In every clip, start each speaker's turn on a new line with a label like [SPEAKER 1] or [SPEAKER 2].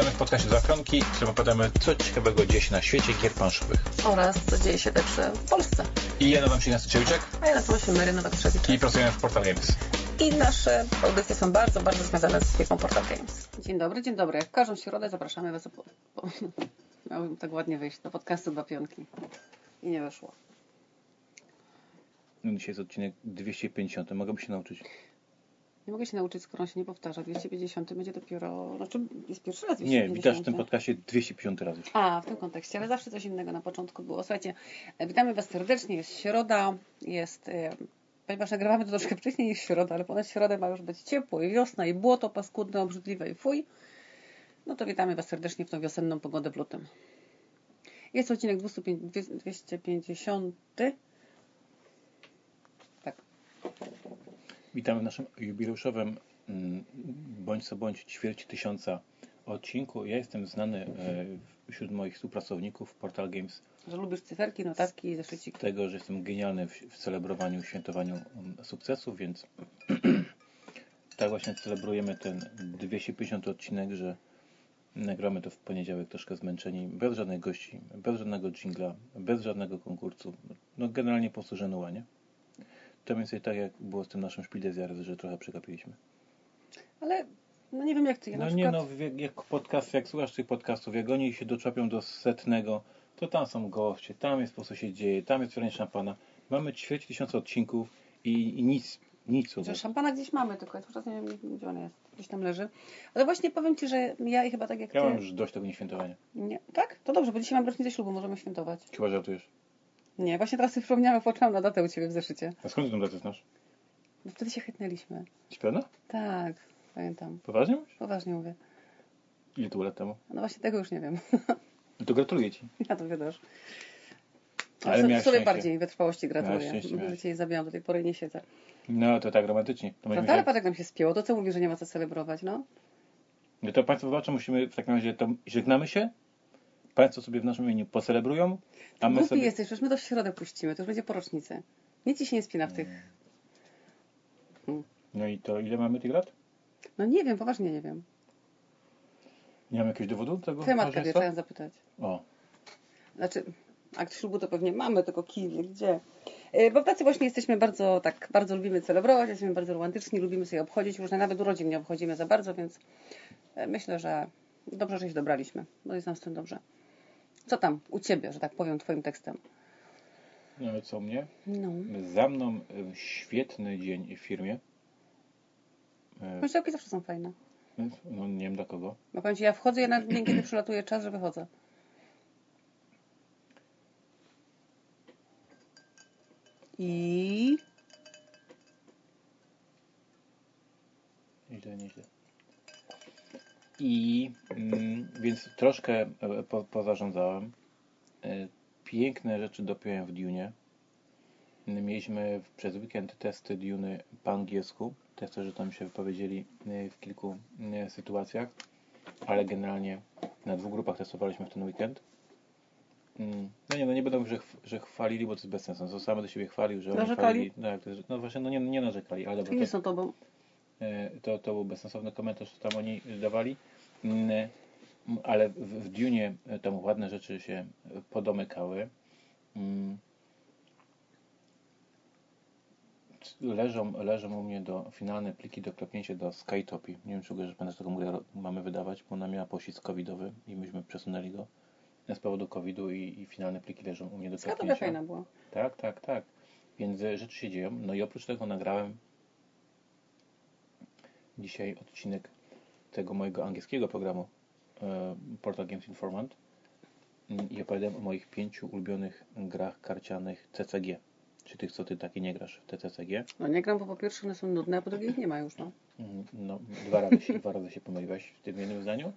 [SPEAKER 1] Witamy w podcaście Zapionki, w którym opowiadamy co ciekawego dzieje się na świecie gier planszowych.
[SPEAKER 2] oraz co dzieje się także w Polsce.
[SPEAKER 1] I ja nazywam się Ignacy Ciewiczek
[SPEAKER 2] A ja nazywam się Mary Nowak-Trzewicz.
[SPEAKER 1] i pracujemy w Portal Games.
[SPEAKER 2] I nasze audycje są bardzo, bardzo związane z firmą Portal Games. Dzień dobry, dzień dobry. Jak w każdą środę zapraszamy Was, po, po, miałbym tak ładnie wyjść, do podcastu Dwa Pionki. I nie wyszło.
[SPEAKER 1] No, dzisiaj jest odcinek 250, mogę się nauczyć.
[SPEAKER 2] Nie mogę się nauczyć, skoro on się nie powtarza. 250 będzie dopiero, znaczy jest pierwszy raz
[SPEAKER 1] Nie,
[SPEAKER 2] 250.
[SPEAKER 1] witasz w tym podcaście 250 razy.
[SPEAKER 2] A, w tym kontekście, ale zawsze coś innego na początku było. Słuchajcie, e, witamy Was serdecznie, jest środa, jest, e, ponieważ nagrywamy to troszkę wcześniej niż środa, ale ponad środę ma już być ciepło i wiosna i błoto paskudne, obrzydliwe i fuj. No to witamy Was serdecznie w tą wiosenną pogodę w lutym. Jest odcinek 205 250.
[SPEAKER 1] Witamy w naszym jubileuszowym mm, bądź co bądź ćwierć tysiąca odcinku. Ja jestem znany e, wśród moich współpracowników Portal Games
[SPEAKER 2] Że lubisz cyferki, notatki i
[SPEAKER 1] z
[SPEAKER 2] zeszyciki.
[SPEAKER 1] tego, że jestem genialny w, w celebrowaniu, świętowaniu mm, sukcesów, więc tak właśnie celebrujemy ten 250 odcinek, że nagramy to w poniedziałek troszkę zmęczeni, bez żadnych gości, bez żadnego jingla, bez żadnego konkursu. No generalnie po prostu żenuła, nie? To mniej więcej tak jak było z tym naszym Spiel że trochę przegapiliśmy.
[SPEAKER 2] Ale no nie wiem jak Ty, ja
[SPEAKER 1] No nie no, jak, podcast, jak słuchasz tych podcastów, jak oni się doczepią do setnego, to tam są goście, tam jest po co się dzieje, tam jest wręcz szampana. Mamy ćwierć tysiąca odcinków i, i nic, nic
[SPEAKER 2] Że szampana gdzieś mamy, tylko ja cały czas nie wiem, gdzie ona jest. Gdzieś tam leży. Ale właśnie powiem Ci, że ja i chyba tak jak
[SPEAKER 1] Ja
[SPEAKER 2] Ty...
[SPEAKER 1] mam już dość tego nieświętowania.
[SPEAKER 2] Nie. Tak? To dobrze, bo dzisiaj mam rocznicę ślubu, możemy świętować.
[SPEAKER 1] Chyba żartujesz.
[SPEAKER 2] Nie, właśnie teraz sobie przypomniałam, patrzyłam na datę u Ciebie w zeszycie.
[SPEAKER 1] A skąd ty tą datę znasz?
[SPEAKER 2] Bo wtedy się chytnęliśmy.
[SPEAKER 1] Pewna?
[SPEAKER 2] Tak, pamiętam.
[SPEAKER 1] Poważnie mówisz?
[SPEAKER 2] Poważnie mówię.
[SPEAKER 1] Ile to było lat temu?
[SPEAKER 2] No właśnie tego już nie wiem.
[SPEAKER 1] No to gratuluję Ci.
[SPEAKER 2] ja to wiesz.
[SPEAKER 1] Ale
[SPEAKER 2] sobie
[SPEAKER 1] szczęście.
[SPEAKER 2] bardziej wytrwałości gratuluję. Że. Cię zabijam, do tej pory nie siedzę.
[SPEAKER 1] No to tak romantycznie. To
[SPEAKER 2] Prawda? Ale patrz jak nam się spięło. To co mówi, że nie ma co celebrować, no?
[SPEAKER 1] No to Państwo zobaczą, musimy w takim razie to żegnamy się. Państwo sobie w naszym imieniu pocelebrują, a my
[SPEAKER 2] Głupi
[SPEAKER 1] sobie...
[SPEAKER 2] jesteś, przecież my to w środę puścimy. To już będzie po rocznicy. Nic Ci się nie spina w tych...
[SPEAKER 1] No i to ile mamy tych lat?
[SPEAKER 2] No nie wiem, poważnie nie wiem.
[SPEAKER 1] Nie mamy jakiegoś dowodu tego
[SPEAKER 2] Twoja matka wie, ją zapytać.
[SPEAKER 1] O,
[SPEAKER 2] Znaczy, akt ślubu to pewnie mamy, tylko kij, gdzie? E, Bo w pracy właśnie jesteśmy bardzo, tak, bardzo lubimy celebrować, jesteśmy bardzo romantyczni, lubimy sobie obchodzić różne, nawet urodzin nie obchodzimy za bardzo, więc e, myślę, że dobrze, że się dobraliśmy, bo jest nam z tym dobrze. Co tam u Ciebie, że tak powiem, Twoim tekstem?
[SPEAKER 1] no co mnie?
[SPEAKER 2] No.
[SPEAKER 1] Za mną świetny dzień w firmie.
[SPEAKER 2] Poniedziałki zawsze są fajne.
[SPEAKER 1] No nie wiem dla kogo.
[SPEAKER 2] Bo powiem Ci, ja wchodzę jednak w dzień, kiedy przylatuje czas, że wychodzę. I...
[SPEAKER 1] Nieźle, nieźle. I mm, więc troszkę e, po, pozarządzałem. E, Piękne rzeczy dopiąłem w Dune. Mieliśmy przez weekend testy Duny po angielsku. Testerzy tam się wypowiedzieli e, w kilku sytuacjach, ale generalnie na dwóch grupach testowaliśmy w ten weekend. Mm, No nie, no nie będę mówił, że, ch- że chwalili, bo to jest bez sensu. To same do siebie chwalił, że oni
[SPEAKER 2] Narzekali?
[SPEAKER 1] chwalili. No, jak to jest, no właśnie, no nie, nie narzekali, ale dobra.
[SPEAKER 2] Nie
[SPEAKER 1] to-
[SPEAKER 2] są Tobą.
[SPEAKER 1] E, to, to był bezsensowny komentarz, co tam oni dawali. Mm, m, Ale w, w Dunie e, tam ładne rzeczy się e, podomykały. Mm. Leżą, leżą u mnie do finalne pliki do klepnięcia do Skytopi. Nie wiem, czy że będę z taką grę mamy wydawać, bo ona miała pościsk covidowy i myśmy przesunęli go z powodu covidu i, i finalne pliki leżą u mnie do
[SPEAKER 2] Skatowa
[SPEAKER 1] klepnięcia.
[SPEAKER 2] fajna była.
[SPEAKER 1] Tak, tak, tak. Więc e, rzeczy się dzieją. No i oprócz tego nagrałem dzisiaj odcinek tego mojego angielskiego programu e, Portal Games Informant Mm, i opowiadałem o moich pięciu ulubionych grach karcianych CCG. Czy tych, co ty takie nie grasz w te CCG?
[SPEAKER 2] No nie gram, bo po pierwsze one są nudne, a po drugie ich nie ma już, no.
[SPEAKER 1] Mm, No, dwa razy się, dwa razy się pomyliłeś w tym jednym zdaniu.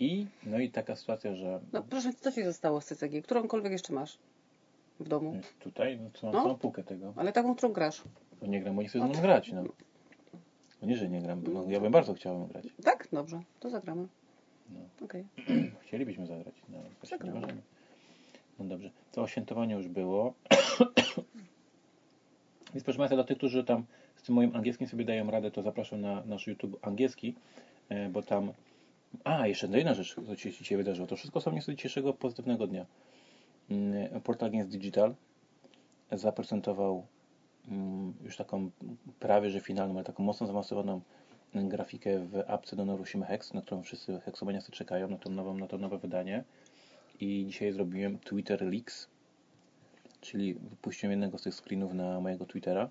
[SPEAKER 1] I, no i taka sytuacja, że
[SPEAKER 2] No proszę, co Ci zostało z CCG? Którąkolwiek jeszcze masz w domu?
[SPEAKER 1] tutaj no, co,
[SPEAKER 2] No.
[SPEAKER 1] całą półkę tego.
[SPEAKER 2] Ale taką, którą grasz.
[SPEAKER 1] Bo nie gram, bo nie chcę ze mną grać. No. No nie, że nie gram, no, ja bym bardzo chciał grać.
[SPEAKER 2] Tak? Dobrze, to zagramy.
[SPEAKER 1] No.
[SPEAKER 2] Okej.
[SPEAKER 1] Chcielibyśmy zagrać. No, nie
[SPEAKER 2] Zagramy.
[SPEAKER 1] możemy. No dobrze. To oświętowanie już było. Więc proszę Państwa, dla tych, którzy tam z tym moim angielskim sobie dają radę, to zapraszam na nasz YouTube angielski, e, bo tam A, jeszcze jedna rzecz, co ci się dzisiaj wydarzyło. To wszystko są niestety dzisiejszego pozytywnego dnia. Mm, Portal Games Digital zaprezentował już taką prawie, że finalną, ale taką mocno zaawansowaną grafikę w apce do Norusimy Hex, na którą wszyscy heksomaniacy czekają, na to, nową, na to nowe wydanie. I dzisiaj zrobiłem Twitter Leaks, czyli wypuściłem jednego z tych screenów na mojego Twittera.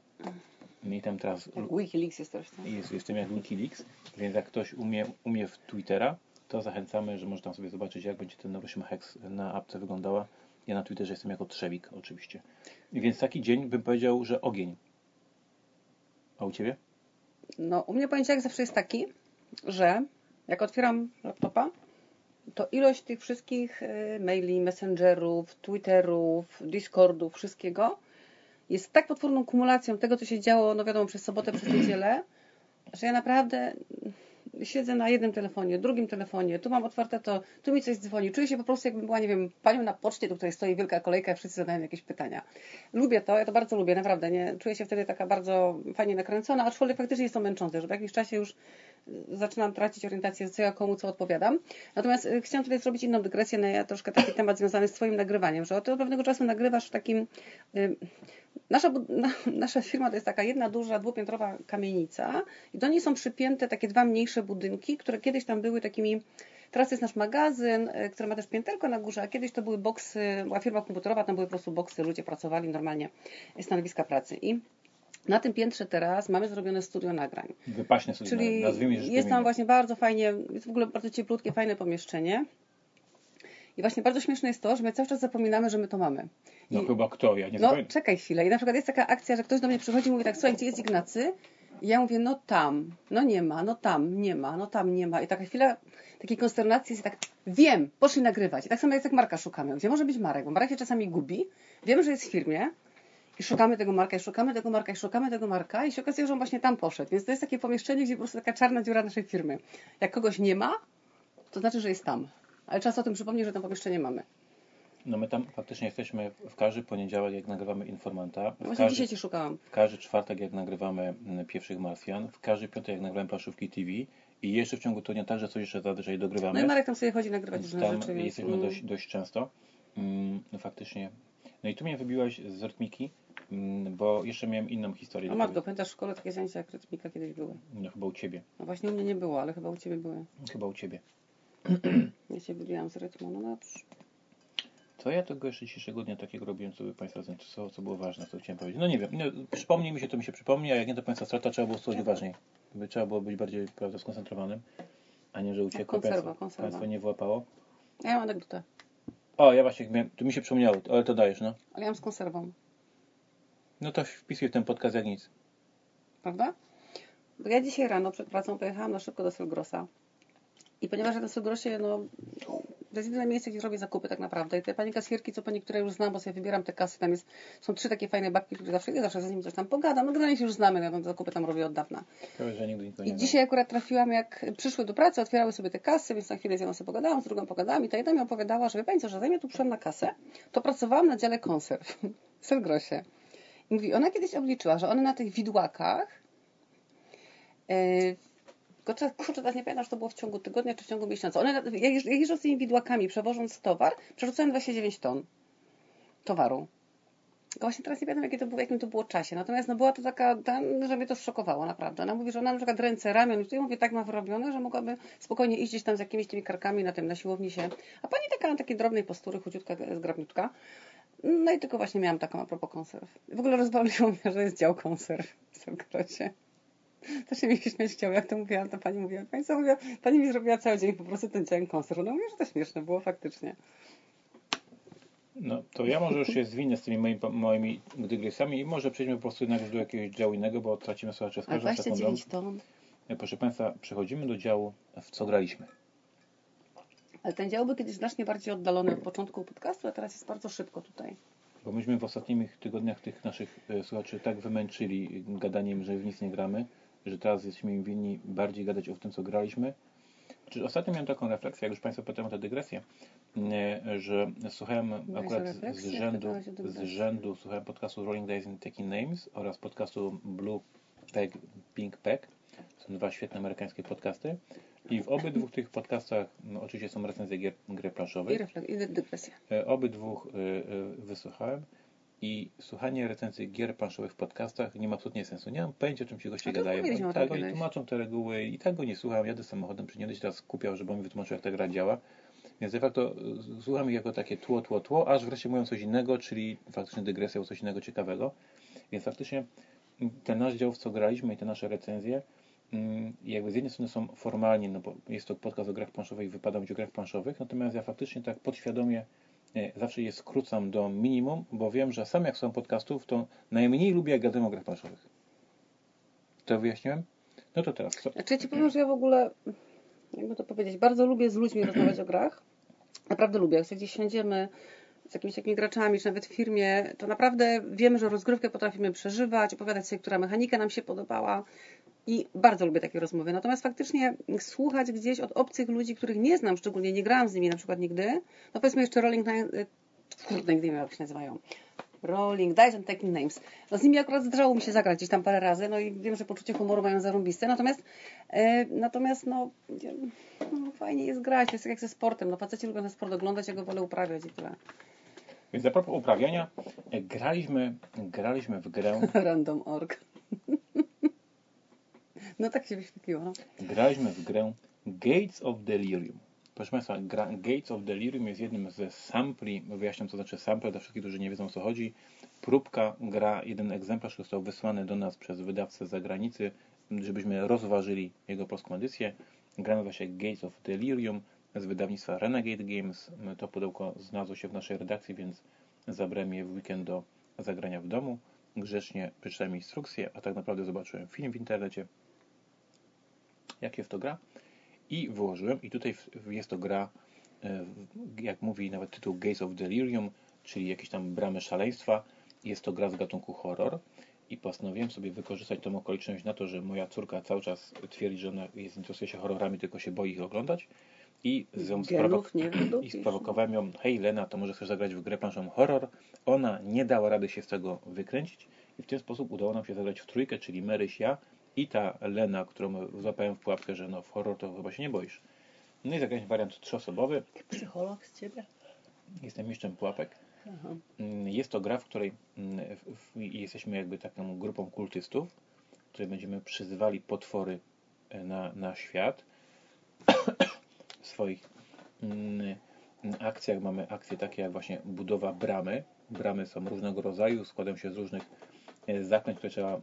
[SPEAKER 1] I tam teraz
[SPEAKER 2] Jak Wikileaks jest też
[SPEAKER 1] jest, jestem jak Wikileaks, więc jak ktoś umie, umie w Twittera, to zachęcamy, że może tam sobie zobaczyć, jak będzie ten Norusima Hex na apce wyglądała. Ja na Twitterze jestem jako Trzewik, oczywiście. Więc taki dzień bym powiedział, że ogień. A u Ciebie?
[SPEAKER 2] No, u mnie poniedziałek zawsze jest taki, że jak otwieram laptopa, to ilość tych wszystkich y, maili, messengerów, twitterów, discordów, wszystkiego jest tak potworną kumulacją tego, co się działo, no wiadomo, przez sobotę, przez niedzielę, że ja naprawdę siedzę na jednym telefonie, drugim telefonie, tu mam otwarte to, tu mi coś dzwoni. Czuję się po prostu jakbym była, nie wiem, panią na poczcie, do której stoi wielka kolejka i wszyscy zadają jakieś pytania. Lubię to, ja to bardzo lubię, naprawdę, nie? Czuję się wtedy taka bardzo fajnie nakręcona, aczkolwiek faktycznie jest to męczące, że w jakimś czasie już zaczynam tracić orientację, co ja komu co odpowiadam. Natomiast y, chciałam tutaj zrobić inną dygresję na troszkę taki temat związany z Twoim nagrywaniem, że od pewnego czasu nagrywasz w takim... Y, Nasza, nasza firma to jest taka jedna duża, dwupiętrowa kamienica i do niej są przypięte takie dwa mniejsze budynki, które kiedyś tam były takimi Teraz jest nasz magazyn, y, który ma też pięterko na górze, a kiedyś to były boksy, była firma komputerowa, tam były po prostu boksy, ludzie pracowali normalnie, stanowiska pracy. I na tym piętrze teraz mamy zrobione studio nagrań.
[SPEAKER 1] Wypaśne sobie
[SPEAKER 2] Czyli
[SPEAKER 1] nazwijmy
[SPEAKER 2] jest tam
[SPEAKER 1] imieniu.
[SPEAKER 2] właśnie bardzo fajnie, jest w ogóle bardzo cieplutkie, fajne pomieszczenie. I właśnie bardzo śmieszne jest to, że my cały czas zapominamy, że my to mamy.
[SPEAKER 1] No
[SPEAKER 2] I-
[SPEAKER 1] chyba kto? Ja nie
[SPEAKER 2] no,
[SPEAKER 1] zapamiętam.
[SPEAKER 2] czekaj chwilę. I na przykład jest taka akcja, że ktoś do mnie przychodzi i mówi tak, słuchaj, gdzie jest Ignacy? I ja mówię, no tam, no nie ma, no tam, nie ma, no tam nie ma. I taka chwila takiej konsternacji jest tak, wiem, poszli nagrywać. I tak samo jak jak Marka szukamy. Gdzie może być Marek? Bo Marek się czasami gubi. Wiemy, że jest w firmie. I szukamy tego Marka, i szukamy tego Marka, i szukamy tego Marka. I się okazuje, że on właśnie tam poszedł. Więc to jest takie pomieszczenie, gdzie po prostu taka czarna dziura naszej firmy. Jak kogoś nie ma, to znaczy, że jest tam. Ale czas o tym przypomnieć, że to pomieszczenie mamy.
[SPEAKER 1] No my tam faktycznie jesteśmy w każdy poniedziałek, jak nagrywamy Informanta. W
[SPEAKER 2] Właśnie
[SPEAKER 1] każdy,
[SPEAKER 2] dzisiaj Cię szukałam.
[SPEAKER 1] w każdy czwartek, jak nagrywamy mm, Pierwszych Marsjan. W każdy piątek, jak nagrywamy Planszówki TV. I jeszcze w ciągu tygodnia także coś jeszcze zazwyczaj dogrywamy.
[SPEAKER 2] No i Marek tam sobie chodzi nagrywać różne
[SPEAKER 1] tam
[SPEAKER 2] rzeczy, więc...
[SPEAKER 1] jesteśmy
[SPEAKER 2] mm.
[SPEAKER 1] dość, dość często. Mm, no faktycznie. No i tu mnie wybiłaś z rytmiki, bo jeszcze miałem inną historię.
[SPEAKER 2] A Matko, pamiętasz w szkole takie zajęcia jak rytmika kiedyś były?
[SPEAKER 1] No chyba u Ciebie.
[SPEAKER 2] No właśnie u mnie nie było, ale chyba u Ciebie były.
[SPEAKER 1] Chyba u Ciebie.
[SPEAKER 2] Ja Cię wybiłam z rytmu, no dobrze.
[SPEAKER 1] Co ja tego jeszcze dzisiejszego dnia takiego robiłem, co by Państwa co, co było ważne, co chciałem powiedzieć? No nie wiem, no, przypomnij mi się, to mi się przypomni, a jak nie to Państwa strata, trzeba było słuchać uważniej. By trzeba było być bardziej prawda, skoncentrowanym, a nie, że uciekło,
[SPEAKER 2] konserwa,
[SPEAKER 1] państwo,
[SPEAKER 2] konserwa.
[SPEAKER 1] państwo nie wyłapało.
[SPEAKER 2] Ja mam anegdotę,
[SPEAKER 1] O, ja właśnie, tu mi się przypomniało, ale to dajesz, no.
[SPEAKER 2] ale ja mam z konserwą,
[SPEAKER 1] No to wpisuję w ten podcast jak nic.
[SPEAKER 2] prawda? Bo ja dzisiaj rano przed pracą pojechałam na szybko do Selgrosa. I ponieważ ja na Selgrosie, no, to jest jedyne miejsce, gdzie robię zakupy tak naprawdę. I te pani kasjerki, co pani, które już znam, bo sobie wybieram te kasy, tam jest, są trzy takie fajne babki, które zawsze, ja zawsze z nimi coś tam pogadam. No generalnie się już znamy, ja tam zakupy tam robię od dawna.
[SPEAKER 1] Ciekawe, że nigdy nie
[SPEAKER 2] I dzisiaj akurat trafiłam, jak przyszły do pracy, otwierały sobie te kasy, więc na chwilę z jedną sobie pogadałam, z drugą pogadałam i ta jedna mi opowiadała, że wie pani co, że zanim ja tu przyszłam na kasę, to pracowałam na dziale konserw w Selgrosie. Mówi, ona kiedyś obliczyła, że one na tych widłakach yy, Kurczę, teraz nie pamiętam, czy to było w ciągu tygodnia, czy w ciągu miesiąca. One, jak jeżdż- jak jeżdżą z tymi widłakami, przewożąc towar, przerzucają 29 ton towaru. Tylko właśnie teraz nie pamiętam, jakie to było, jakim to było czasie. Natomiast no, była to taka, że mnie to zszokowało, naprawdę. Ona mówi, że ona na przykład ręce, ramion, tutaj mówię, tak ma wyrobione, że mogłaby spokojnie iść tam z jakimiś tymi karkami na tym, na siłowni się. A pani taka, takiej drobnej postury, chudziutka, zgrabniutka. No i tylko właśnie miałam taką a propos konserw. W ogóle rozbawiło mnie, że jest dział konserw w Selgrosie. Też się mi się śmiać chciało, jak to mówiłam, to pani mówiła, pani co mówiła, pani mi zrobiła cały dzień po prostu ten dzień konserw. No mówię, że to śmieszne było faktycznie.
[SPEAKER 1] No, to ja może już się zwinę z tymi moimi, moimi i może przejdźmy po prostu jednak do jakiegoś działu innego, bo tracimy słuchaczy z każdą sekundą.
[SPEAKER 2] 29 ton.
[SPEAKER 1] E, Proszę Państwa, przechodzimy do działu, w co graliśmy.
[SPEAKER 2] Ale ten dział był kiedyś znacznie bardziej oddalony od początku podcastu, a teraz jest bardzo szybko tutaj.
[SPEAKER 1] Bo myśmy w ostatnich tygodniach tych naszych e, słuchaczy tak wymęczyli gadaniem, że w nic nie gramy, że teraz jesteśmy im winni bardziej gadać o tym, co graliśmy. Czy ostatnio miałem taką refleksję, jak już Państwo pytają o tę dygresję, e, że słuchałem akurat z rzędu, z rzędu słuchałem podcastu Rolling Days and Taking Names oraz podcastu Blue Peg, Pink Peg. Są dwa świetne amerykańskie podcasty. I w obydwu tych podcastach no, oczywiście są recenzje gier, gry
[SPEAKER 2] I,
[SPEAKER 1] planszowej.
[SPEAKER 2] reflek- i dygresja.
[SPEAKER 1] E, Obydwu e, e, wysłuchałem i słuchanie recenzji gier planszowych w podcastach nie ma absolutnie sensu. Nie mam pojęcia, o czym ci goście gadają. Oni, tak, oni tłumaczą te reguły i tak go nie słucham. Jadę samochodem, czy nie będę się teraz skupiał, żeby mi wytłumaczył, jak ta gra działa. Więc de facto słucham ich jako takie tło, tło, tło, aż wreszcie mówią coś innego, czyli faktycznie dygresja o coś innego ciekawego. Więc faktycznie ten nasz dział, w co graliśmy i te nasze recenzje, jakby z jednej strony są formalnie, no bo jest to podcast o grach planszowych i wypada mówić o grach planszowych, natomiast ja faktycznie tak podświadomie e, zawsze je skrócam do minimum, bo wiem, że sam jak słucham podcastów, to najmniej lubię jak gadam o grach planszowych. To wyjaśniłem? No to teraz co?
[SPEAKER 2] Znaczy ja Ci powiem, że ja w ogóle, jakby to powiedzieć, bardzo lubię z ludźmi rozmawiać o grach. Naprawdę lubię. Jak sobie gdzieś siądziemy z jakimiś takimi graczami, czy nawet w firmie, to naprawdę wiemy, że rozgrywkę potrafimy przeżywać, opowiadać sobie, która mechanika nam się podobała. I bardzo lubię takie rozmowy. Natomiast faktycznie słuchać gdzieś od obcych ludzi, których nie znam, szczególnie nie grałam z nimi na przykład nigdy, no powiedzmy jeszcze Rolling y, kurde, nigdy nie wiem jak się nazywają. Rolling Dice and Taking Names. No z nimi akurat zdarzało mi się zagrać gdzieś tam parę razy, no i wiem, że poczucie humoru mają zarąbiste, natomiast e, natomiast no, no fajnie jest grać, to jest jak ze sportem, no faceci lubią ten sport oglądać, ja go wolę uprawiać i tyle.
[SPEAKER 1] Więc a propos uprawiania, e, graliśmy, graliśmy w grę,
[SPEAKER 2] Random.org. No tak się wyświetliło, no.
[SPEAKER 1] w grę Gates of Delirium. Proszę Państwa, gra Gates of Delirium jest jednym ze sampli, wyjaśniam co znaczy sample dla wszystkich, którzy nie wiedzą o co chodzi. Próbka, gra, jeden egzemplarz został wysłany do nas przez wydawcę z zagranicy, żebyśmy rozważyli jego polską edycję. Gra nazywa się Gates of Delirium z wydawnictwa Renegade Games. To pudełko znalazło się w naszej redakcji, więc zabrałem je w weekend do zagrania w domu. Grzecznie przeczytałem instrukcję, a tak naprawdę zobaczyłem film w internecie, jak jest to gra i wyłożyłem. I tutaj jest to gra, e, jak mówi nawet tytuł Gates of Delirium, czyli jakieś tam bramy szaleństwa. Jest to gra z gatunku horror i postanowiłem sobie wykorzystać tą okoliczność na to, że moja córka cały czas twierdzi, że ona jest, interesuje się horrorami, tylko się boi ich oglądać. I z ją
[SPEAKER 2] nie
[SPEAKER 1] i sprowokowałem ją, hej Lena, to może chcesz zagrać w grę planszową horror? Ona nie dała rady się z tego wykręcić i w ten sposób udało nam się zagrać w trójkę, czyli Maryś, ja i ta Lena, którą złapałem w pułapkę, że no w horror to chyba się nie boisz. No i zagraliśmy wariant trzyosobowy.
[SPEAKER 2] Psycholog z ciebie?
[SPEAKER 1] Jestem mistrzem pułapek.
[SPEAKER 2] Aha.
[SPEAKER 1] Mm, Jest to gra, w której mm, jesteśmy jakby taką grupą kultystów, której będziemy przyzywali potwory e, na, na świat. W swoich mm, akcjach mamy akcje takie jak właśnie budowa bramy. Bramy są różnego rodzaju, składają się z różnych e, zaklęć, które trzeba e,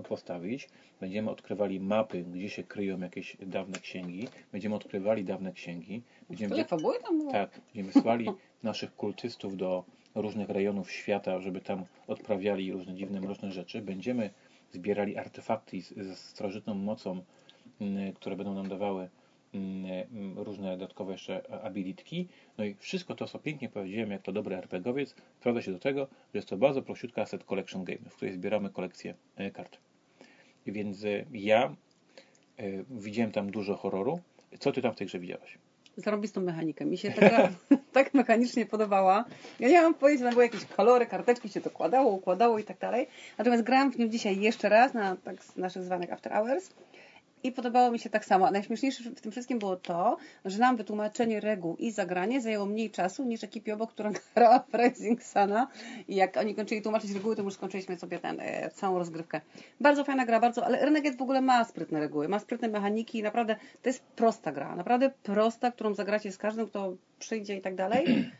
[SPEAKER 1] e, postawić. Będziemy odkrywali mapy, gdzie się kryją jakieś dawne księgi. Będziemy odkrywali dawne księgi. Będziemy
[SPEAKER 2] Tyle fabuły tam było?
[SPEAKER 1] tak, będziemy wysłali naszych kultystów do różnych rejonów świata, żeby tam odprawiali różne dziwne, mroczne rzeczy. Będziemy zbierali artefakty ze starożytną mocą, mm, które będą nam dawały różne dodatkowe jeszcze abilitki. No i wszystko to, co pięknie powiedziałem, jak to dobry RPGowiec, sprawdza się do tego, że jest to bardzo prościutka asset collection game, w której zbieramy kolekcję e, kart. Więc e, ja e, widziałem tam dużo horroru. Co ty tam w tej grze widziałaś?
[SPEAKER 2] zarobistą mechanikę. Mi się ta gra tak mechanicznie podobała. Ja nie mam że tam były jakieś kolory, karteczki się dokładało, układało i tak dalej. Natomiast grałam w nią dzisiaj jeszcze raz na tak naszych zwanych after hours. I podobało mi się tak samo. Najśmieszniejsze w tym wszystkim było to, że nam wytłumaczenie reguł i zagranie zajęło mniej czasu niż ekipie obok, która grała w Rising Sana. I jak oni kończyli tłumaczyć reguły, to już skończyliśmy sobie ten, e, całą rozgrywkę. Bardzo fajna gra, bardzo, ale Renegade w ogóle ma sprytne reguły, ma sprytne mechaniki. Naprawdę to jest prosta gra. Naprawdę prosta, którą zagracie z każdym, kto przyjdzie i tak dalej.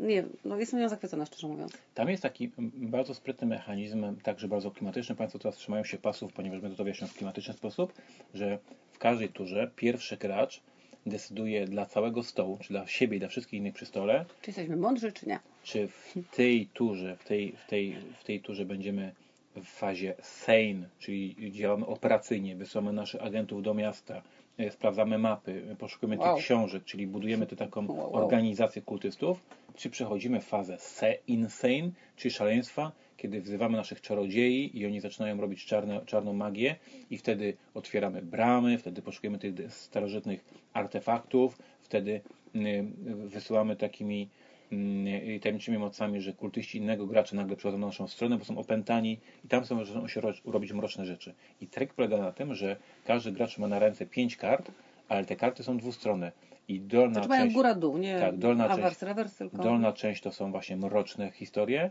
[SPEAKER 2] Nie no jestem nią zachwycona, szczerze mówiąc.
[SPEAKER 1] Tam jest taki bardzo sprytny mechanizm, także bardzo klimatyczny. Państwo teraz trzymają się pasów, ponieważ będę to wyjaśniał w klimatyczny sposób, że w każdej turze pierwszy gracz decyduje dla całego stołu, czy dla siebie i dla wszystkich innych przy stole,
[SPEAKER 2] Czy jesteśmy mądrzy, czy nie?
[SPEAKER 1] czy w tej turze, w tej, w tej, w tej turze będziemy w fazie sane, czyli działamy operacyjnie, wysyłamy naszych agentów do miasta, sprawdzamy mapy, e, poszukujemy
[SPEAKER 2] Wow.
[SPEAKER 1] tych książek, czyli budujemy tę taką
[SPEAKER 2] Wow, wow.
[SPEAKER 1] organizację kultystów, czy przechodzimy fazę se insane, czyli szaleństwa, kiedy wzywamy naszych czarodziei i oni zaczynają robić czarne, czarną magię i wtedy otwieramy bramy, wtedy poszukujemy tych starożytnych artefaktów, wtedy y, wysyłamy takimi y, tajemniczymi mocami, że kultyści innego gracza nagle przychodzą na naszą stronę, bo są opętani i tam są, się ro- robić mroczne rzeczy. I trik polega na tym, że każdy gracz ma na ręce pięć kart ale te karty są dwustronne. I dolna
[SPEAKER 2] Znaczy mają
[SPEAKER 1] część,
[SPEAKER 2] góra-dół, nie
[SPEAKER 1] Tak, dolna część-
[SPEAKER 2] rewers, tylko...
[SPEAKER 1] dolna część to są właśnie mroczne historie,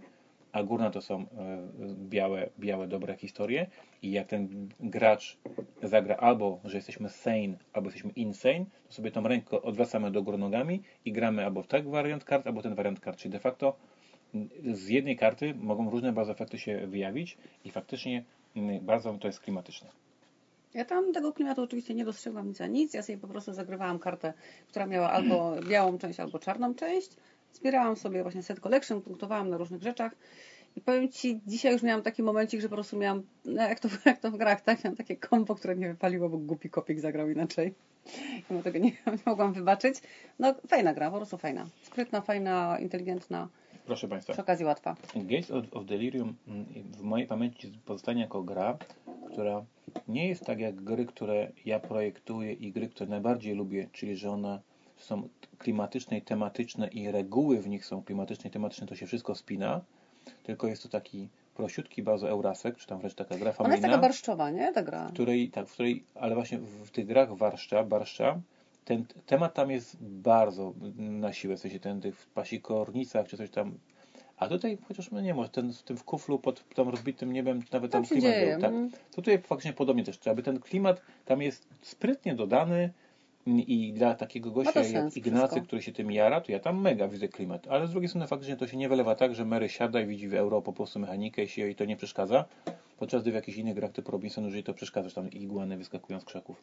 [SPEAKER 1] a górna to są e, białe, białe, dobre historie. I jak ten gracz zagra albo, że jesteśmy sane, albo jesteśmy insane, to sobie tą rękę odwracamy do góry nogami i gramy albo tak wariant kart, albo ten wariant kart. Czyli de facto m, z jednej karty mogą różne bardzo efekty się wyjawić i faktycznie m, bardzo to jest klimatyczne.
[SPEAKER 2] Ja tam tego klimatu oczywiście nie dostrzegłam nic za nic. Ja sobie po prostu zagrywałam kartę, która miała albo białą część, albo czarną część. Zbierałam sobie właśnie set collection, punktowałam na różnych rzeczach. I powiem Ci, dzisiaj już miałam taki momencik, że po prostu miałam, no jak to, jak to w grach, tak? Miałam takie kombo, które nie wypaliło, bo głupi kopik zagrał inaczej. I mu tego nie, nie mogłam wybaczyć. No fajna gra, po prostu fajna. Sprytna, fajna, inteligentna,
[SPEAKER 1] Proszę Państwa.
[SPEAKER 2] przy okazji łatwa.
[SPEAKER 1] Gates of, of Delirium mm, w mojej pamięci pozostanie jako gra, która nie jest tak jak gry, które ja projektuję i gry, które najbardziej lubię, czyli że one są klimatyczne i tematyczne i reguły w nich są klimatyczne i tematyczne, to się wszystko spina, tylko jest to taki prosiutki bardzo Eurasek, czy tam wręcz taka gra
[SPEAKER 2] Ona jest
[SPEAKER 1] familijna,
[SPEAKER 2] taka barszczowa, nie? Ta gra.
[SPEAKER 1] w której, tak, w której, ale właśnie w, tych grach warszcza, barszcza, ten temat tam jest bardzo na siłę, w sensie ten tych w pasikornicach, czy coś tam. A tutaj chociaż no nie może, ten w tym w kuflu pod tam rozbitym niebem nawet tam,
[SPEAKER 2] Tam
[SPEAKER 1] klimat
[SPEAKER 2] dzieje.
[SPEAKER 1] był. Tak.
[SPEAKER 2] mm.
[SPEAKER 1] Tutaj faktycznie podobnie też, aby ten klimat tam jest sprytnie dodany i dla takiego gościa jak
[SPEAKER 2] sens
[SPEAKER 1] Ignacy,
[SPEAKER 2] wszystko.
[SPEAKER 1] który się tym jara, to ja tam mega widzę klimat. Ale z drugiej strony faktycznie to się nie wylewa tak, że Mary siada i widzi w euro po prostu mechanikę i się jej to nie przeszkadza. Podczas gdy w jakichś innych grach typu Robinson już jej to przeszkadza, że tam igłany wyskakują z krzaków.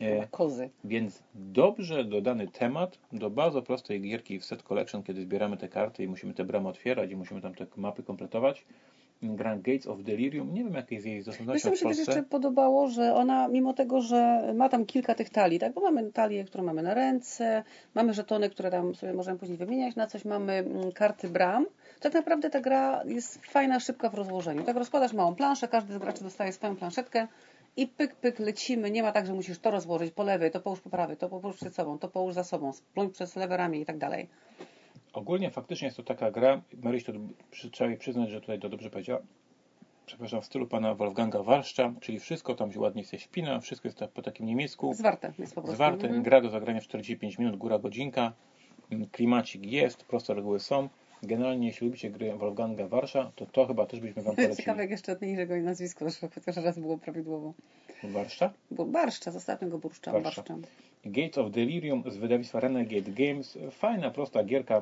[SPEAKER 1] E,
[SPEAKER 2] Kozy.
[SPEAKER 1] więc dobrze dodany temat do bardzo prostej gierki w set collection, kiedy zbieramy te karty i musimy te bramy otwierać i musimy tam te mapy kompletować. Grand Gates of Delirium, nie wiem jakie jest jej
[SPEAKER 2] Wiesz,
[SPEAKER 1] dostępność
[SPEAKER 2] co mi się też jeszcze podobało, że ona, mimo tego, że ma tam kilka tych talii, tak? Bo mamy talię, którą mamy na ręce, mamy żetony, które tam sobie możemy później wymieniać na coś, mamy mm, karty bram. Tak naprawdę ta gra jest fajna, szybka w rozłożeniu. Tak rozkładasz małą planszę, każdy z graczy dostaje swoją planszetkę i pyk, pyk, lecimy. Nie ma tak, że musisz to rozłożyć po lewej, to połóż po prawej, to połóż przed sobą, to połóż za sobą, spluń przez lewe ramię i tak dalej.
[SPEAKER 1] Ogólnie faktycznie jest to taka gra, Maryś to trzeba jej przyznać, że tutaj to dobrze powiedziała, przepraszam, w stylu pana Wolfganga Warszcza, czyli wszystko tam się ładnie się spina, wszystko jest tak po takim niemiecku,
[SPEAKER 2] Zwarte jest po prostu.
[SPEAKER 1] zwarte,
[SPEAKER 2] Mhm.
[SPEAKER 1] gra do zagrania w 45 minut, góra godzinka, Mm, klimacik jest, proste reguły są. Generalnie jeśli lubicie gry Wolfganga Warsza, to to chyba też byśmy wam
[SPEAKER 2] Ciekawe,
[SPEAKER 1] polecili.
[SPEAKER 2] jak jeszcze od niej jego nazwisko doszło, chociaż raz było prawidłowo.
[SPEAKER 1] Warszcza?
[SPEAKER 2] Bo barszcza, z ostatniego burszcza,
[SPEAKER 1] Barszcza.
[SPEAKER 2] barszcza.
[SPEAKER 1] Gates of Delirium z wydawnictwa Renegade Games. Fajna, prosta gierka,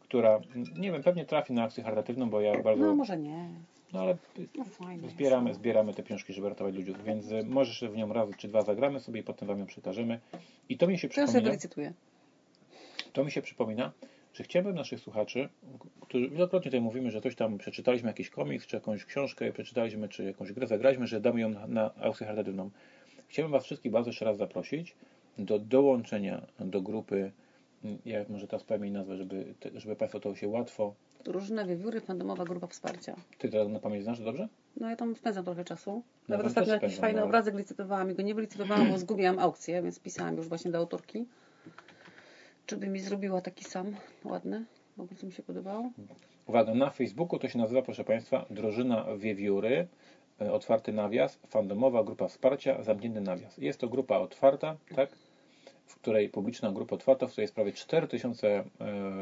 [SPEAKER 1] która, nie wiem, pewnie trafi na akcję charytatywną, bo ja bardzo,
[SPEAKER 2] No może nie.
[SPEAKER 1] no ale
[SPEAKER 2] No
[SPEAKER 1] zbieramy,
[SPEAKER 2] jest.
[SPEAKER 1] zbieramy te pieniążki, żeby ratować ludzi, więc y, możesz w nią raz czy dwa zagramy sobie i potem wam ją przekażemy. I to mi się
[SPEAKER 2] To ja sobie
[SPEAKER 1] przypomina,
[SPEAKER 2] wylicytuję.
[SPEAKER 1] to mi się przypomina, że chciałbym naszych słuchaczy, którzy wielokrotnie tutaj mówimy, że coś tam przeczytaliśmy jakiś komiks, czy jakąś książkę przeczytaliśmy, czy jakąś grę zagraliśmy, że damy ją na, na aukcję charytatywną. Chciałbym was wszystkich bardzo jeszcze raz zaprosić do dołączenia do grupy, jak może teraz jej nazwę, żeby, żeby Państwo to się łatwo,
[SPEAKER 2] Drużyna Wiewióry, fandomowa grupa wsparcia.
[SPEAKER 1] Ty to na pamięć znasz, dobrze?
[SPEAKER 2] No ja tam spędzam trochę czasu.
[SPEAKER 1] No,
[SPEAKER 2] Nawet
[SPEAKER 1] tam
[SPEAKER 2] ostatnio jakiś fajny
[SPEAKER 1] no.
[SPEAKER 2] obrazek licytowałam i go nie wylicytowałam, bo zgubiłam aukcję, więc pisałam już właśnie do autorki. Czy by mi zrobiła taki sam ładny? Bo bardzo mi się podobało.
[SPEAKER 1] Uwaga, na Facebooku to się nazywa, proszę Państwa, Drużyna Wiewióry, e, otwarty nawias, fandomowa grupa wsparcia, zamknięty nawias. Jest to grupa otwarta, tak? W której publiczna grupa otwarta, w której jest prawie 4000 e,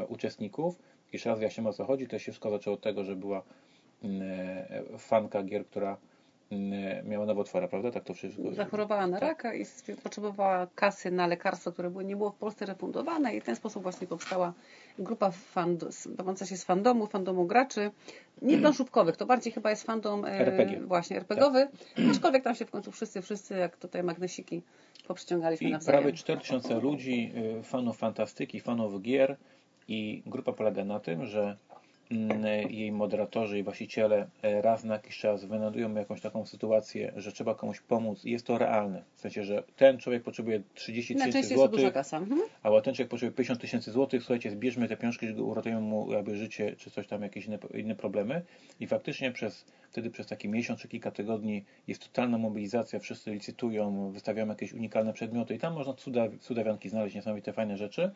[SPEAKER 1] uczestników. Jeszcze raz wyjaśniam o co chodzi. To się wszystko zaczęło od tego, że była mm, e, fanka gier, która miała nowotwora, prawda? Tak to wszystko.
[SPEAKER 2] Zachorowała na
[SPEAKER 1] Tak.
[SPEAKER 2] raka i potrzebowała kasy na lekarstwo, które było, nie było w Polsce refundowane i w ten sposób właśnie powstała grupa bawąca się z fandomu, fandomu graczy. Nie planszówkowych, to bardziej chyba jest fandom e,
[SPEAKER 1] RPG.
[SPEAKER 2] właśnie RPGowy, aczkolwiek tam się w końcu wszyscy, wszyscy jak tutaj magnesiki poprzyciągaliśmy
[SPEAKER 1] I
[SPEAKER 2] nawzajem.
[SPEAKER 1] prawie 4000 ludzi, y, fanów fantastyki, fanów gier i grupa polega na tym, że mm, jej moderatorzy i właściciele e, raz na jakiś czas wynajdują jakąś taką sytuację, że trzeba komuś pomóc i jest to realne. W sensie, że ten człowiek potrzebuje 30 tysięcy złotych.
[SPEAKER 2] Mhm.
[SPEAKER 1] a ten człowiek potrzebuje 50 tysięcy złotych, słuchajcie, zbierzmy te pieniążki, uratujemy mu jakby życie, czy coś tam, jakieś inne, inne problemy. I faktycznie przez, wtedy przez taki miesiąc, czy kilka tygodni jest totalna mobilizacja, wszyscy licytują, wystawiają jakieś unikalne przedmioty i tam można cuda, cudawianki znaleźć, niesamowite fajne rzeczy.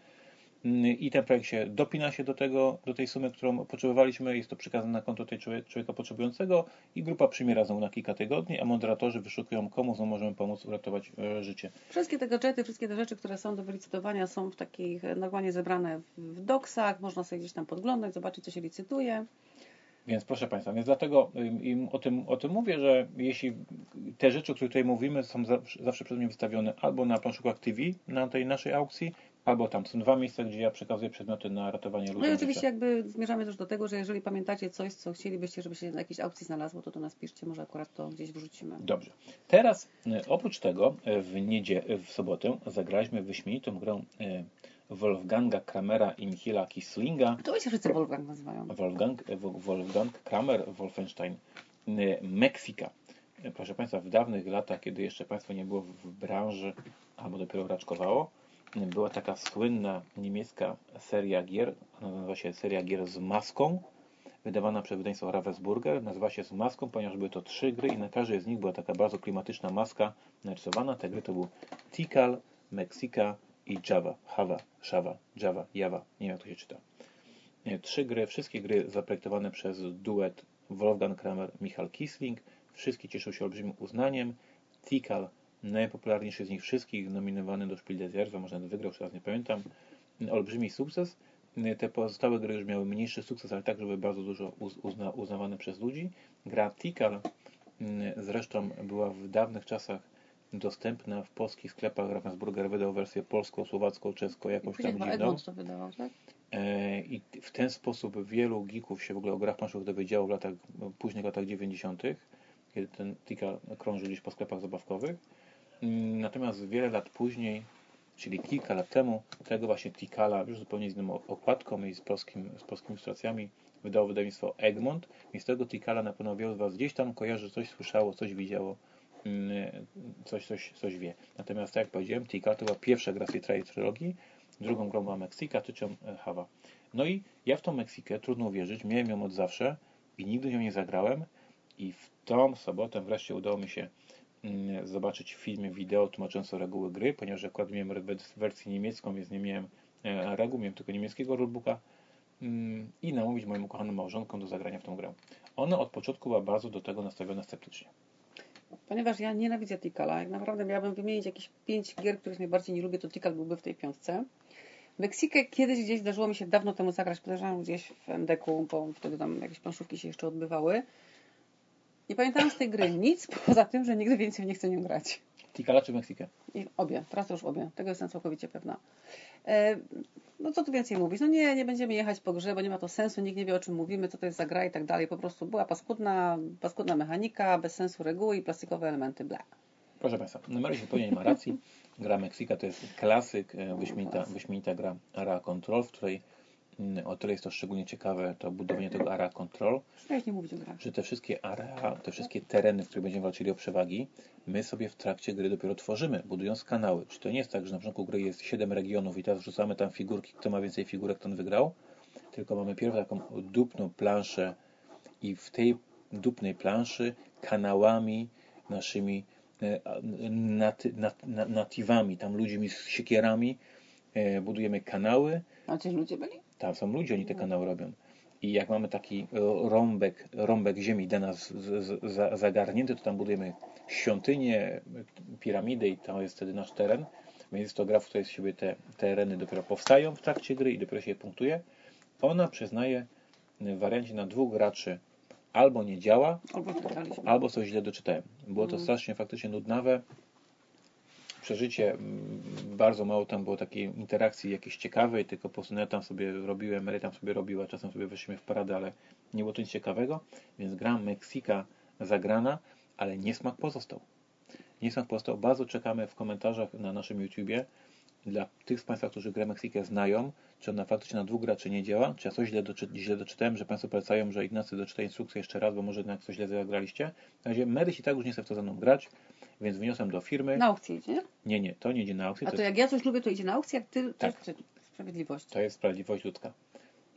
[SPEAKER 1] I ten projekt się dopina się do tego, do tej sumy, którą potrzebowaliśmy. Jest to przekazane na konto tej człowieka potrzebującego i grupa przyjmie razem na kilka tygodni, a moderatorzy wyszukują komu znowu możemy pomóc uratować e, życie.
[SPEAKER 2] Wszystkie te gadżety, wszystkie te rzeczy, które są do wylicytowania są w takich normalnie zebrane w doksach. Można sobie gdzieś tam podglądać, zobaczyć, co się licytuje.
[SPEAKER 1] Więc proszę Państwa, więc dlatego im o, tym, o tym mówię, że jeśli te rzeczy, o których tutaj mówimy, są zawsze, przed mnie wystawione albo na Planszukłak TV, na tej naszej aukcji, albo tam. Są dwa miejsca, gdzie ja przekazuję przedmioty na ratowanie ludzi.
[SPEAKER 2] No i oczywiście życia. jakby zmierzamy też do tego, że jeżeli pamiętacie coś, co chcielibyście, żeby się na jakiejś aukcji znalazło, to do nas piszcie, może akurat to gdzieś wrzucimy.
[SPEAKER 1] Dobrze. Teraz e, oprócz tego e, w, niedzie, w sobotę zagraliśmy wyśmienitą grę e, Wolfganga Kramera i Michiela Kislinga.
[SPEAKER 2] To się wszyscy Wolfgang nazywają.
[SPEAKER 1] Wolfgang, Wolfgang Kramer, Wolfenstein, Meksyka. Proszę Państwa, w dawnych latach, kiedy jeszcze Państwo nie było w branży, albo dopiero raczkowało, była taka słynna niemiecka seria gier, ona nazywa się seria gier z maską, wydawana przez wydawnictwo Ravensburger. Nazywa się z maską, ponieważ były to trzy gry i na każdej z nich była taka bardzo klimatyczna maska narysowana. Te gry to był Tikal, Mexica i Java. Java, Shava, Java, Java. Nie wiem jak to się czyta. Trzy gry, wszystkie gry zaprojektowane przez duet Wolfgang Kramer, Michal Kisling. Wszystkie cieszą się olbrzymim uznaniem. Tikal najpopularniejszy z nich wszystkich, nominowany do Spiel des Jahres, może nawet wygrał, teraz nie pamiętam. Olbrzymi sukces. Te pozostałe gry już miały mniejszy sukces, ale także były bardzo dużo uzna, uznawane przez ludzi. Gra Tikal mm, zresztą była w dawnych czasach dostępna w polskich sklepach. Ravensburger wydał wersję polską, słowacką, czeską, jakąś tam
[SPEAKER 2] dziwną. to wydawał, tak?
[SPEAKER 1] E, I w ten sposób wielu geeków się w ogóle o grach planszowych dowiedziało w latach, późnych latach 90., kiedy ten Tikal krążył gdzieś po sklepach zabawkowych. Mm, natomiast wiele lat później, czyli kilka lat temu, tego właśnie Tikala, już zupełnie z inną okładką i z, polskim, z polskimi ilustracjami, wydało wydawnictwo Egmont. I z tego Tikala na pewno wielu z Was gdzieś tam kojarzy, coś słyszało, coś widziało, mm, coś, coś, coś wie. Natomiast tak jak powiedziałem, Tikal to była pierwsza gra z tej trylogii, drugą grą była Meksyka, trzecią Hawa. No i ja w tą Meksykę, trudno uwierzyć, miałem ją od zawsze i nigdy nią nie zagrałem i w tą sobotę wreszcie udało mi się zobaczyć w filmie wideo tłumaczące reguły gry, ponieważ akurat miałem wersję niemiecką, więc nie miałem e, reguł, miałem tylko niemieckiego rulebooka mm, i namówić moją ukochaną małżonką do zagrania w tą grę. Ona od początku była bardzo do tego nastawiona sceptycznie.
[SPEAKER 2] Ponieważ ja nienawidzę Tikala, jak naprawdę miałabym wymienić jakieś pięć gier, których najbardziej nie lubię, to Tikal byłby w tej piątce. Meksykę kiedyś gdzieś zdarzyło mi się dawno temu zagrać, podejrzewam gdzieś w MDK, bo wtedy tam jakieś planszówki się jeszcze odbywały. Nie pamiętam z tej gry nic, poza tym, że nigdy więcej nie chcę nią grać.
[SPEAKER 1] Tikala czy Meksykę?
[SPEAKER 2] I obie, teraz już obie. Tego jestem całkowicie pewna. E, no co tu więcej mówić? No nie, nie będziemy jechać po grze, bo nie ma to sensu, nikt nie wie o czym mówimy, co to jest za gra i tak dalej. Po prostu była paskudna, paskudna mechanika, bez sensu reguły i plastikowe elementy, bla.
[SPEAKER 1] Proszę Państwa, numer zupełnie nie ma racji. Gra Meksyka to jest klasyk, e, wyśmienita, wyśmienita gra Ara Control, w której o tyle jest to szczególnie ciekawe, to budowanie tego area control,
[SPEAKER 2] nie mówić o grach.
[SPEAKER 1] że te wszystkie area, te wszystkie tereny, w których będziemy walczyli o przewagi, my sobie w trakcie gry dopiero tworzymy, budując kanały. Czy to nie jest tak, że na początku gry jest 7 regionów i teraz wrzucamy tam figurki, kto ma więcej figurek, ten wygrał, tylko mamy pierw taką dupną planszę i w tej dupnej planszy kanałami naszymi e, naty, nat, nat, natywami, tam ludźmi z siekierami e, budujemy kanały.
[SPEAKER 2] A ci ludzie byli?
[SPEAKER 1] Tam są ludzie, oni te kanały robią. I jak mamy taki e, rąbek, rąbek ziemi dla nas zagarnięty, to tam budujemy świątynię, piramidę i to jest wtedy nasz teren. Więc jest to gra, w której z siebie te tereny dopiero powstają w trakcie gry i dopiero się je punktuje. Ona przyznaje w wariancie na dwóch graczy albo nie działa,
[SPEAKER 2] albo,
[SPEAKER 1] albo coś źle doczytałem. Było to mhm. strasznie faktycznie nudnawe przeżycie. Bardzo mało tam było takiej interakcji jakiejś ciekawej, tylko po prostu no ja tam sobie robiłem, Mary tam sobie robiła, czasem sobie weszliśmy w paradę, ale nie było nic ciekawego, więc gra Meksyka zagrana, ale niesmak pozostał. Niesmak pozostał. Bardzo czekamy w komentarzach na naszym YouTubie dla tych z Państwa, którzy grę Meksykę znają, czy ona faktycznie na dwóch graczy nie działa, czy ja coś źle, doczy, źle doczytałem, że Państwo polecają, że Ignacy doczyta instrukcję jeszcze raz, bo może jednak coś źle zagraliście. Na razie i tak już nie chce w to ze mną grać, więc wniosłem do firmy.
[SPEAKER 2] Na aukcję idzie?
[SPEAKER 1] Nie, nie, to nie idzie na aukcję.
[SPEAKER 2] A to, to jak ja coś lubię, to idzie na aukcję, jak ty,
[SPEAKER 1] tak.
[SPEAKER 2] to jest sprawiedliwość.
[SPEAKER 1] To jest sprawiedliwość ludzka.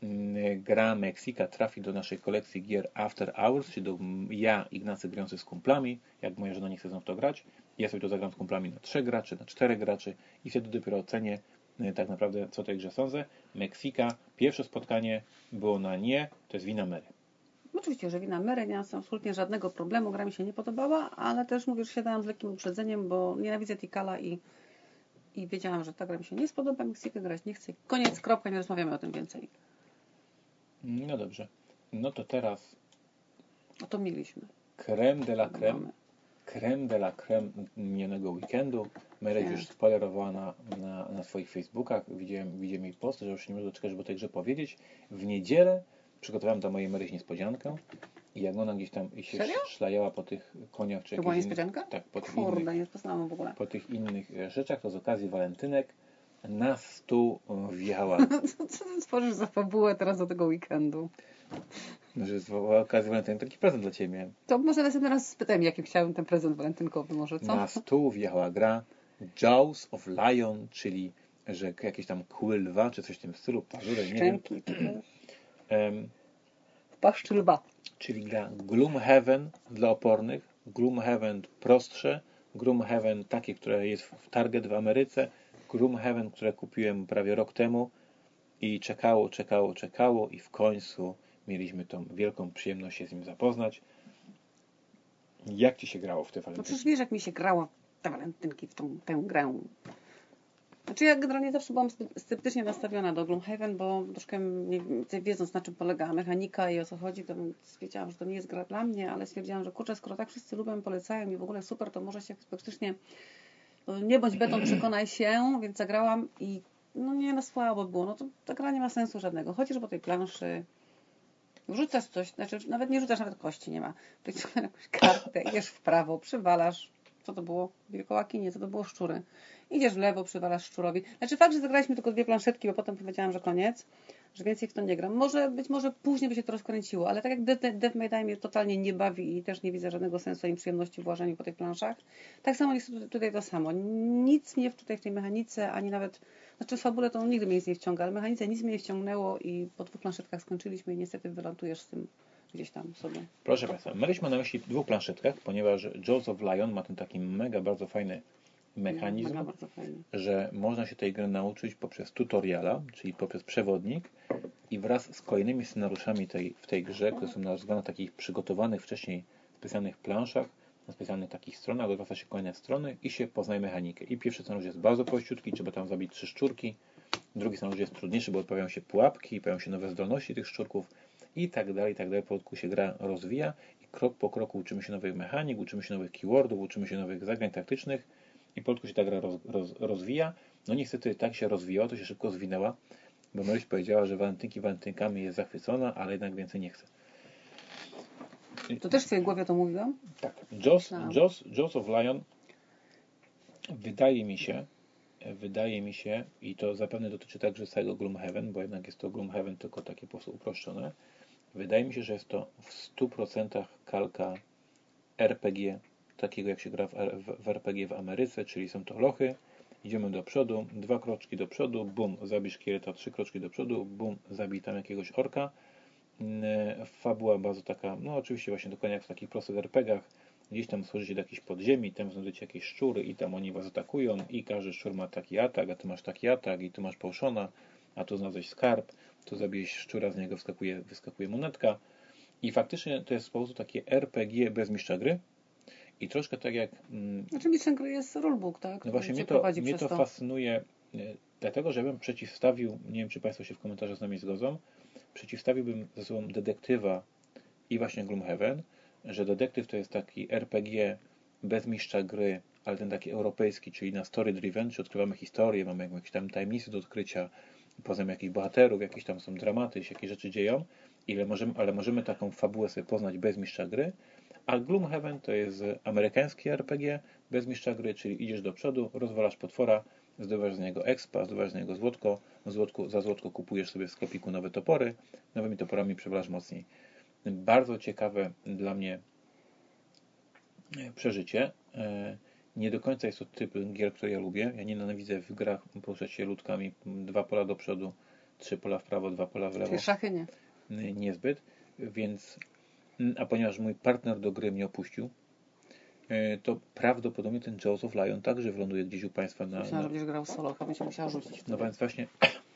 [SPEAKER 1] Mm, gra Meksika trafi do naszej kolekcji gier After Hours, czyli do ja, Ignacy, grający z kumplami. Jak moja żona nie chce z to grać, ja sobie to zagram z kumplami na trzech graczy, na czterech graczy i wtedy dopiero ocenię, y, tak naprawdę co tej grze sądzę. Meksika, pierwsze spotkanie było na nie, to jest wina Mary.
[SPEAKER 2] Oczywiście, że wina Mary, nie mam absolutnie żadnego problemu, gra mi się nie podobała, ale też mówię, że siadałam z lekkim uprzedzeniem, bo nienawidzę Tikala i, i wiedziałam, że ta gra mi się nie spodoba, Meksykę grać nie chcę. Koniec, kropka, nie rozmawiamy o tym więcej.
[SPEAKER 1] No dobrze. No to teraz
[SPEAKER 2] O to mieliśmy.
[SPEAKER 1] creme de la creme. Creme de la creme minionego weekendu. Mary
[SPEAKER 2] Tak.
[SPEAKER 1] już spoilerowała na, na, na swoich Facebookach. Widziałem, widziałem jej post, że już nie mogę doczekać, żeby o tej grze powiedzieć. W niedzielę przygotowałem dla mojej Mary niespodziankę i jak ona gdzieś tam się
[SPEAKER 2] Serio?
[SPEAKER 1] szlajała po tych koniach czy
[SPEAKER 2] To była niespodzianka?
[SPEAKER 1] Tak, po tych innych
[SPEAKER 2] Kurde, nie poznałam w ogóle.
[SPEAKER 1] po tych innych e, rzeczach, to z okazji walentynek na stół e, wjechała,
[SPEAKER 2] Co, co ty tworzysz za fabułę teraz do tego weekendu?
[SPEAKER 1] że z okazji walentynek taki prezent dla Ciebie.
[SPEAKER 2] To może następny raz spytaj, jaki chciałem ten prezent walentynkowy może, co?
[SPEAKER 1] Na stół wjechała gra Jaws of Lion, czyli że jakieś tam kły lwa, czy coś w tym stylu, pazury, nie wiem.
[SPEAKER 2] Szczęki, to wiesz.
[SPEAKER 1] Em,
[SPEAKER 2] w paszczy lwa.
[SPEAKER 1] czyli gra Gloomhaven dla opornych, Gloomhaven prostsze, Gloomhaven takie, które jest w Target w Ameryce, Gloomhaven, które kupiłem prawie rok temu i czekało, czekało, czekało i w końcu mieliśmy tą wielką przyjemność się z nim zapoznać. Jak Ci się grało w te
[SPEAKER 2] No
[SPEAKER 1] walentynki?
[SPEAKER 2] przecież wiesz, jak mi się grało te walentynki w tą, tę grę. Znaczy ja generalnie zawsze byłam sceptycznie nastawiona do Gloomhaven, bo troszkę nie, wiedząc na czym polega mechanika i o co chodzi, to stwierdziłam, że to nie jest gra dla mnie, ale stwierdziłam, że kurczę, skoro tak wszyscy lubią, polecają i w ogóle super, to może się faktycznie no, nie bądź beton, przekonaj się, więc zagrałam i no nie no słabo było, no to ta gra nie ma sensu żadnego. Chodzisz po tej planszy, rzucasz coś, znaczy nawet nie rzucasz, nawet kości nie ma. Wyciągasz jakąś kartę, idziesz w prawo, przywalasz. Co to było? Wilkołaki? Nie, co to było? Szczury. Idziesz w lewo, przywalasz szczurowi. Znaczy fakt, że zagraliśmy tylko dwie planszetki, bo potem powiedziałam, że koniec, że więcej w to nie gram. Może, być może później by się to rozkręciło, ale tak jak Death, May Die mnie totalnie nie bawi i też nie widzę żadnego sensu ani przyjemności w łażeniu po tych planszach, tak samo jest tutaj- to samo. Nic mnie tutaj w tej mechanice, ani nawet, znaczy w fabule to nigdy mnie nie wciąga, ale mechanice nic mnie nie wciągnęło i po dwóch planszetkach skończyliśmy i niestety wylądujesz z tym gdzieś tam sobie.
[SPEAKER 1] Proszę Państwa, mieliśmy na myśli dwóch planszetkach, ponieważ Jaws of Lion ma ten taki mega bardzo fajny mechanizm,
[SPEAKER 2] Mega bardzo fajnie.
[SPEAKER 1] że można się tej gry nauczyć poprzez tutoriala, czyli poprzez przewodnik i wraz z kolejnymi scenariuszami tej, w tej grze, które są nazwane na takich przygotowanych wcześniej specjalnych planszach, na specjalnych takich stronach, odwraca się kolejne strony i się poznaje mechanikę. I pierwszy scenariusz jest bardzo prościutki, trzeba tam zabić trzy szczurki, drugi scenariusz jest trudniejszy, bo pojawiają się pułapki, pojawiają się nowe zdolności tych szczurków i tak dalej, i tak dalej. Powolutku się gra rozwija i krok po kroku uczymy się nowych mechanik, uczymy się nowych keywordów, uczymy się nowych zagrań taktycznych i powolutku się ta gra roz, roz, rozwija. No niestety tak się rozwijała, to się szybko zwinęła, bo Maryś powiedziała, że walentynki walentynkami jest zachwycona, ale jednak więcej nie chce.
[SPEAKER 2] To też w twojej głowie to mówiłam?
[SPEAKER 1] Tak. Jaws,
[SPEAKER 2] Myślałam.
[SPEAKER 1] Jaws, Jaws of Lion wydaje mi się, wydaje mi się, i to zapewne dotyczy także całego Gloomhaven, bo jednak jest to Gloomhaven tylko takie po prostu uproszczone. Wydaje mi się, że jest to w 100% kalka RPG, takiego jak się gra w, w, w RPG w Ameryce, czyli są to lochy. Idziemy do przodu, dwa kroczki do przodu, bum, zabij szkieleta, trzy kroczki do przodu, bum, zabij tam jakiegoś orka. Mm, Fabuła bardzo taka, no oczywiście właśnie dokładnie jak w takich prostych RPGach, gdzieś tam schodzicie do jakiejś podziemi, tam znajdziecie jakieś szczury i tam oni was atakują i każdy szczur ma taki atak, a ty masz taki atak i tu masz pałszona, a tu znalazłeś skarb, tu zabijesz szczura, z niego wyskakuje, wyskakuje monetka i faktycznie to jest po prostu takie RPG bez mistrza gry i troszkę tak jak mm,
[SPEAKER 2] Znaczy mistrzem gry jest rulebook, tak?
[SPEAKER 1] no właśnie mnie to, mnie to fascynuje, e, dlatego że bym przeciwstawił, nie wiem czy Państwo się w komentarzach z nami zgodzą, przeciwstawiłbym ze sobą detektywa i właśnie Gloomhaven, że detektyw to jest taki RPG bez mistrza gry, ale ten taki europejski, czyli na story driven, czy odkrywamy historię, mamy jakieś tam tajemnice do odkrycia, poznamy jakichś bohaterów, jakieś tam są dramaty, się jakieś rzeczy dzieją, ile możemy, ale możemy taką fabułę sobie poznać bez mistrza gry, a Gloomhaven to jest amerykański RPG bez mistrza gry, czyli idziesz do przodu, rozwalasz potwora, zdobywasz z niego expa, zdobywasz z niego złotko, za złotko kupujesz sobie w sklepiku nowe topory, nowymi toporami przewalasz mocniej. Bardzo ciekawe dla mnie e, przeżycie. E, Nie do końca jest to typ gier, które ja lubię. Ja nienawidzę w grach poruszać się ludkami. Dwa pola do przodu, trzy pola w prawo, dwa pola w lewo.
[SPEAKER 2] Czyli szachy nie.
[SPEAKER 1] niezbyt, więc a ponieważ mój partner do gry mnie opuścił, e, to prawdopodobnie ten Jaws of Lion także wyląduje gdzieś u Państwa na...
[SPEAKER 2] Myślałam,
[SPEAKER 1] na...
[SPEAKER 2] że będziesz grał solo, chyba będzie musiała rzucić.
[SPEAKER 1] No więc właśnie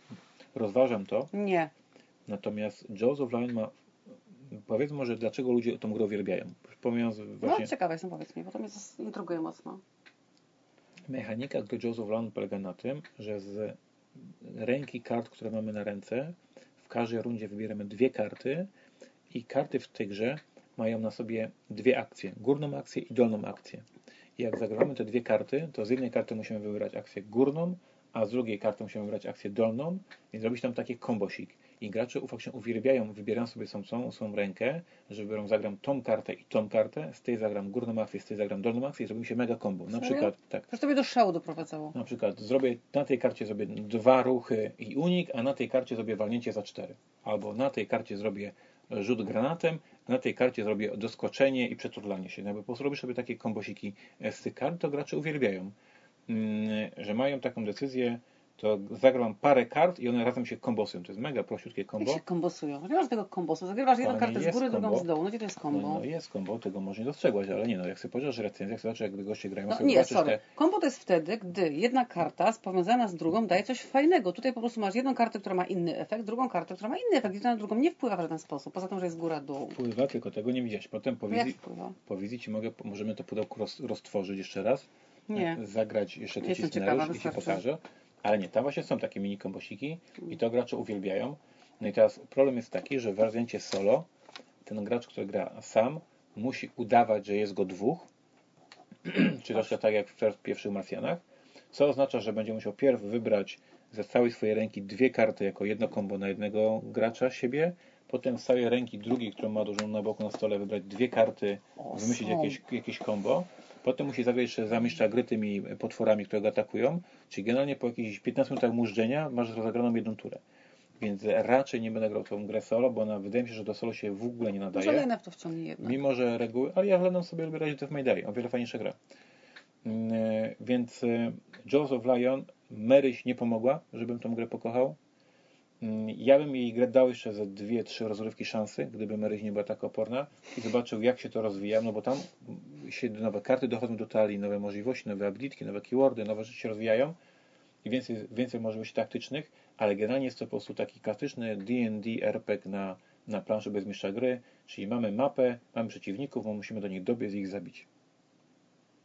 [SPEAKER 1] rozważam to,
[SPEAKER 2] Nie.
[SPEAKER 1] natomiast Jaws of Lion ma... Powiedzmy może, dlaczego ludzie tą grę uwielbiają. Pomijając właśnie...
[SPEAKER 2] No ciekawa jestem, powiedz mi, bo to mnie intryguje mocno.
[SPEAKER 1] Mechanika gry Jaws of Lion polega na tym, że z ręki kart, które mamy na ręce, w każdej rundzie wybieramy dwie karty i karty w tej grze mają na sobie dwie akcje, górną akcję i dolną akcję. I jak zagramy te dwie karty, to z jednej karty musimy wybrać akcję górną, a z drugiej karty musimy wybrać akcję dolną i zrobić tam taki kombosik. I gracze faktycznie uwielbiają, wybierają sobie są całą swoją rękę, że wybiorą, zagram tą kartę i tą kartę, z tej zagram górną akcję, z tej zagram dolną akcję i zrobi się mega combo. Na przykład, tak,
[SPEAKER 2] Przecież to mnie do szału doprowadzało.
[SPEAKER 1] na przykład zrobię na tej karcie zrobię dwa ruchy i unik, a na tej karcie zrobię walnięcie za cztery. Albo na tej karcie zrobię rzut granatem, na tej karcie zrobię doskoczenie i przeturlanie się. No Jakby po prostu robisz sobie takie kombosiki z tych kart, to gracze uwielbiają. Mm, Że mają taką decyzję, to zagram parę kart i one razem się kombosują. To jest mega prościutkie
[SPEAKER 2] Jak
[SPEAKER 1] kombo.
[SPEAKER 2] się kombosują? Nie masz tego kombosu. Zagrywasz jedną kartę z góry, drugą
[SPEAKER 1] kombo.
[SPEAKER 2] z dołu. No gdzie to jest
[SPEAKER 1] No,
[SPEAKER 2] kombo?
[SPEAKER 1] no jest kombo, tego może nie dostrzegłaś, ale nie no, jak sobie pożywasz recenzję, jak zobaczysz jak goście grają,
[SPEAKER 2] No
[SPEAKER 1] sobie
[SPEAKER 2] nie, sorry.
[SPEAKER 1] te
[SPEAKER 2] Kombo to jest wtedy, gdy jedna karta powiązana z drugą daje coś fajnego. Tutaj po prostu masz jedną kartę, która ma inny efekt, drugą kartę, która ma inny efekt. Jedna na drugą nie wpływa w żaden sposób. Poza tym, że jest góra, dół.
[SPEAKER 1] wpływa, tylko tego nie widziałeś. Potem po
[SPEAKER 2] No Jak
[SPEAKER 1] wizji, po wizji ci mogę, możemy to pudełko roz, roztworzyć jeszcze raz.
[SPEAKER 2] Nie.
[SPEAKER 1] zagrać jeszcze scenariusz
[SPEAKER 2] ciekawa,
[SPEAKER 1] i się
[SPEAKER 2] wystarczy.
[SPEAKER 1] Ale nie, tam właśnie są takie mini kombosiki i to gracze uwielbiają. No i teraz problem jest taki, że w wariancie solo ten gracz, który gra sam, musi udawać, że jest go dwóch, czy troszkę tak jak w pierwszych Marsjanach, co oznacza, że będzie musiał pierw wybrać ze całej swojej ręki dwie karty jako jedno kombo na jednego gracza siebie, potem z całej ręki drugiej, którą ma dużą na boku na stole, wybrać dwie karty,
[SPEAKER 2] O,
[SPEAKER 1] wymyślić
[SPEAKER 2] są.
[SPEAKER 1] jakieś, jakieś kombo, potem musi zagrać jeszcze zamieszcza gry tymi potworami, które go atakują, czyli generalnie po jakichś 15 minutach mużdżenia masz rozegraną jedną turę. Więc raczej nie będę grał tą grę solo, bo ona wydaje mi się, że do solo się w ogóle nie
[SPEAKER 2] Może
[SPEAKER 1] nadaje.
[SPEAKER 2] Lena w to wciągnie jednak.
[SPEAKER 1] Mimo, że reguły, ale ja Leną sobie lubię grać w Mayday, o wiele fajniejsza gra. Mm, e, Więc e, Jaws of Lion, Maryś nie pomogła, żebym tą grę pokochał. Mm, Ja bym jej grę dał jeszcze ze dwie, trzy rozrywki szansy, gdyby Maryś nie była tak oporna i zobaczył jak się to rozwija, no bo tam się nowe karty dochodzą do talii, nowe możliwości, nowe abilitki, nowe keywordy, nowe rzeczy się rozwijają i więcej, więcej możliwości taktycznych, ale generalnie jest to po prostu taki klasyczny D&D RPG na, na planszy bez mistrza gry, czyli mamy mapę, mamy przeciwników, bo musimy do nich dobiec i ich zabić.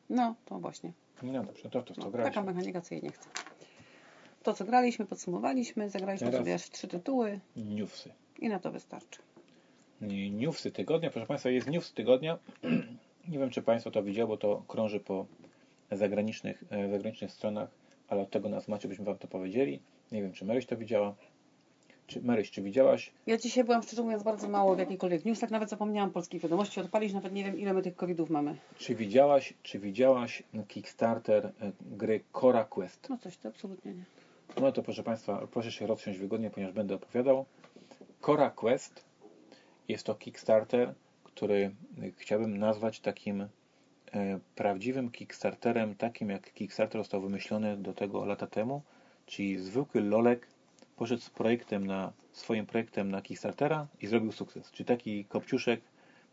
[SPEAKER 2] No, to właśnie.
[SPEAKER 1] No dobrze, to, to, to,
[SPEAKER 2] No, taka mechanika, co jej nie chce. To, co graliśmy, podsumowaliśmy, zagraliśmy
[SPEAKER 1] Teraz-
[SPEAKER 2] sobie aż trzy tytuły
[SPEAKER 1] Newsy.
[SPEAKER 2] i na to wystarczy.
[SPEAKER 1] Newsy tygodnia, proszę Państwa, jest news tygodnia. Nie wiem, czy Państwo to widziało, bo to krąży po zagranicznych, e, zagranicznych stronach, ale od tego nas macie, byśmy Wam to powiedzieli. Nie wiem, czy Maryś to widziała. Czy, Maryś, czy widziałaś?
[SPEAKER 2] Ja dzisiaj byłam, szczerze mówiąc, bardzo mało w jakiejkolwiek newsach, nawet zapomniałam polskich wiadomości odpalić, nawet nie wiem, ile my tych covidów mamy.
[SPEAKER 1] Czy widziałaś, czy widziałaś Kickstarter e, gry Cora Quest?
[SPEAKER 2] No coś, to absolutnie nie.
[SPEAKER 1] No to proszę Państwa, proszę się rozsiąść wygodnie, ponieważ będę opowiadał. Cora Quest jest to Kickstarter, który y, chciałbym nazwać takim e, prawdziwym Kickstarterem, takim jak Kickstarter został wymyślony do tego lata temu, czyli zwykły lolek poszedł z projektem na, swoim projektem na Kickstartera i zrobił sukces. Czyli taki kopciuszek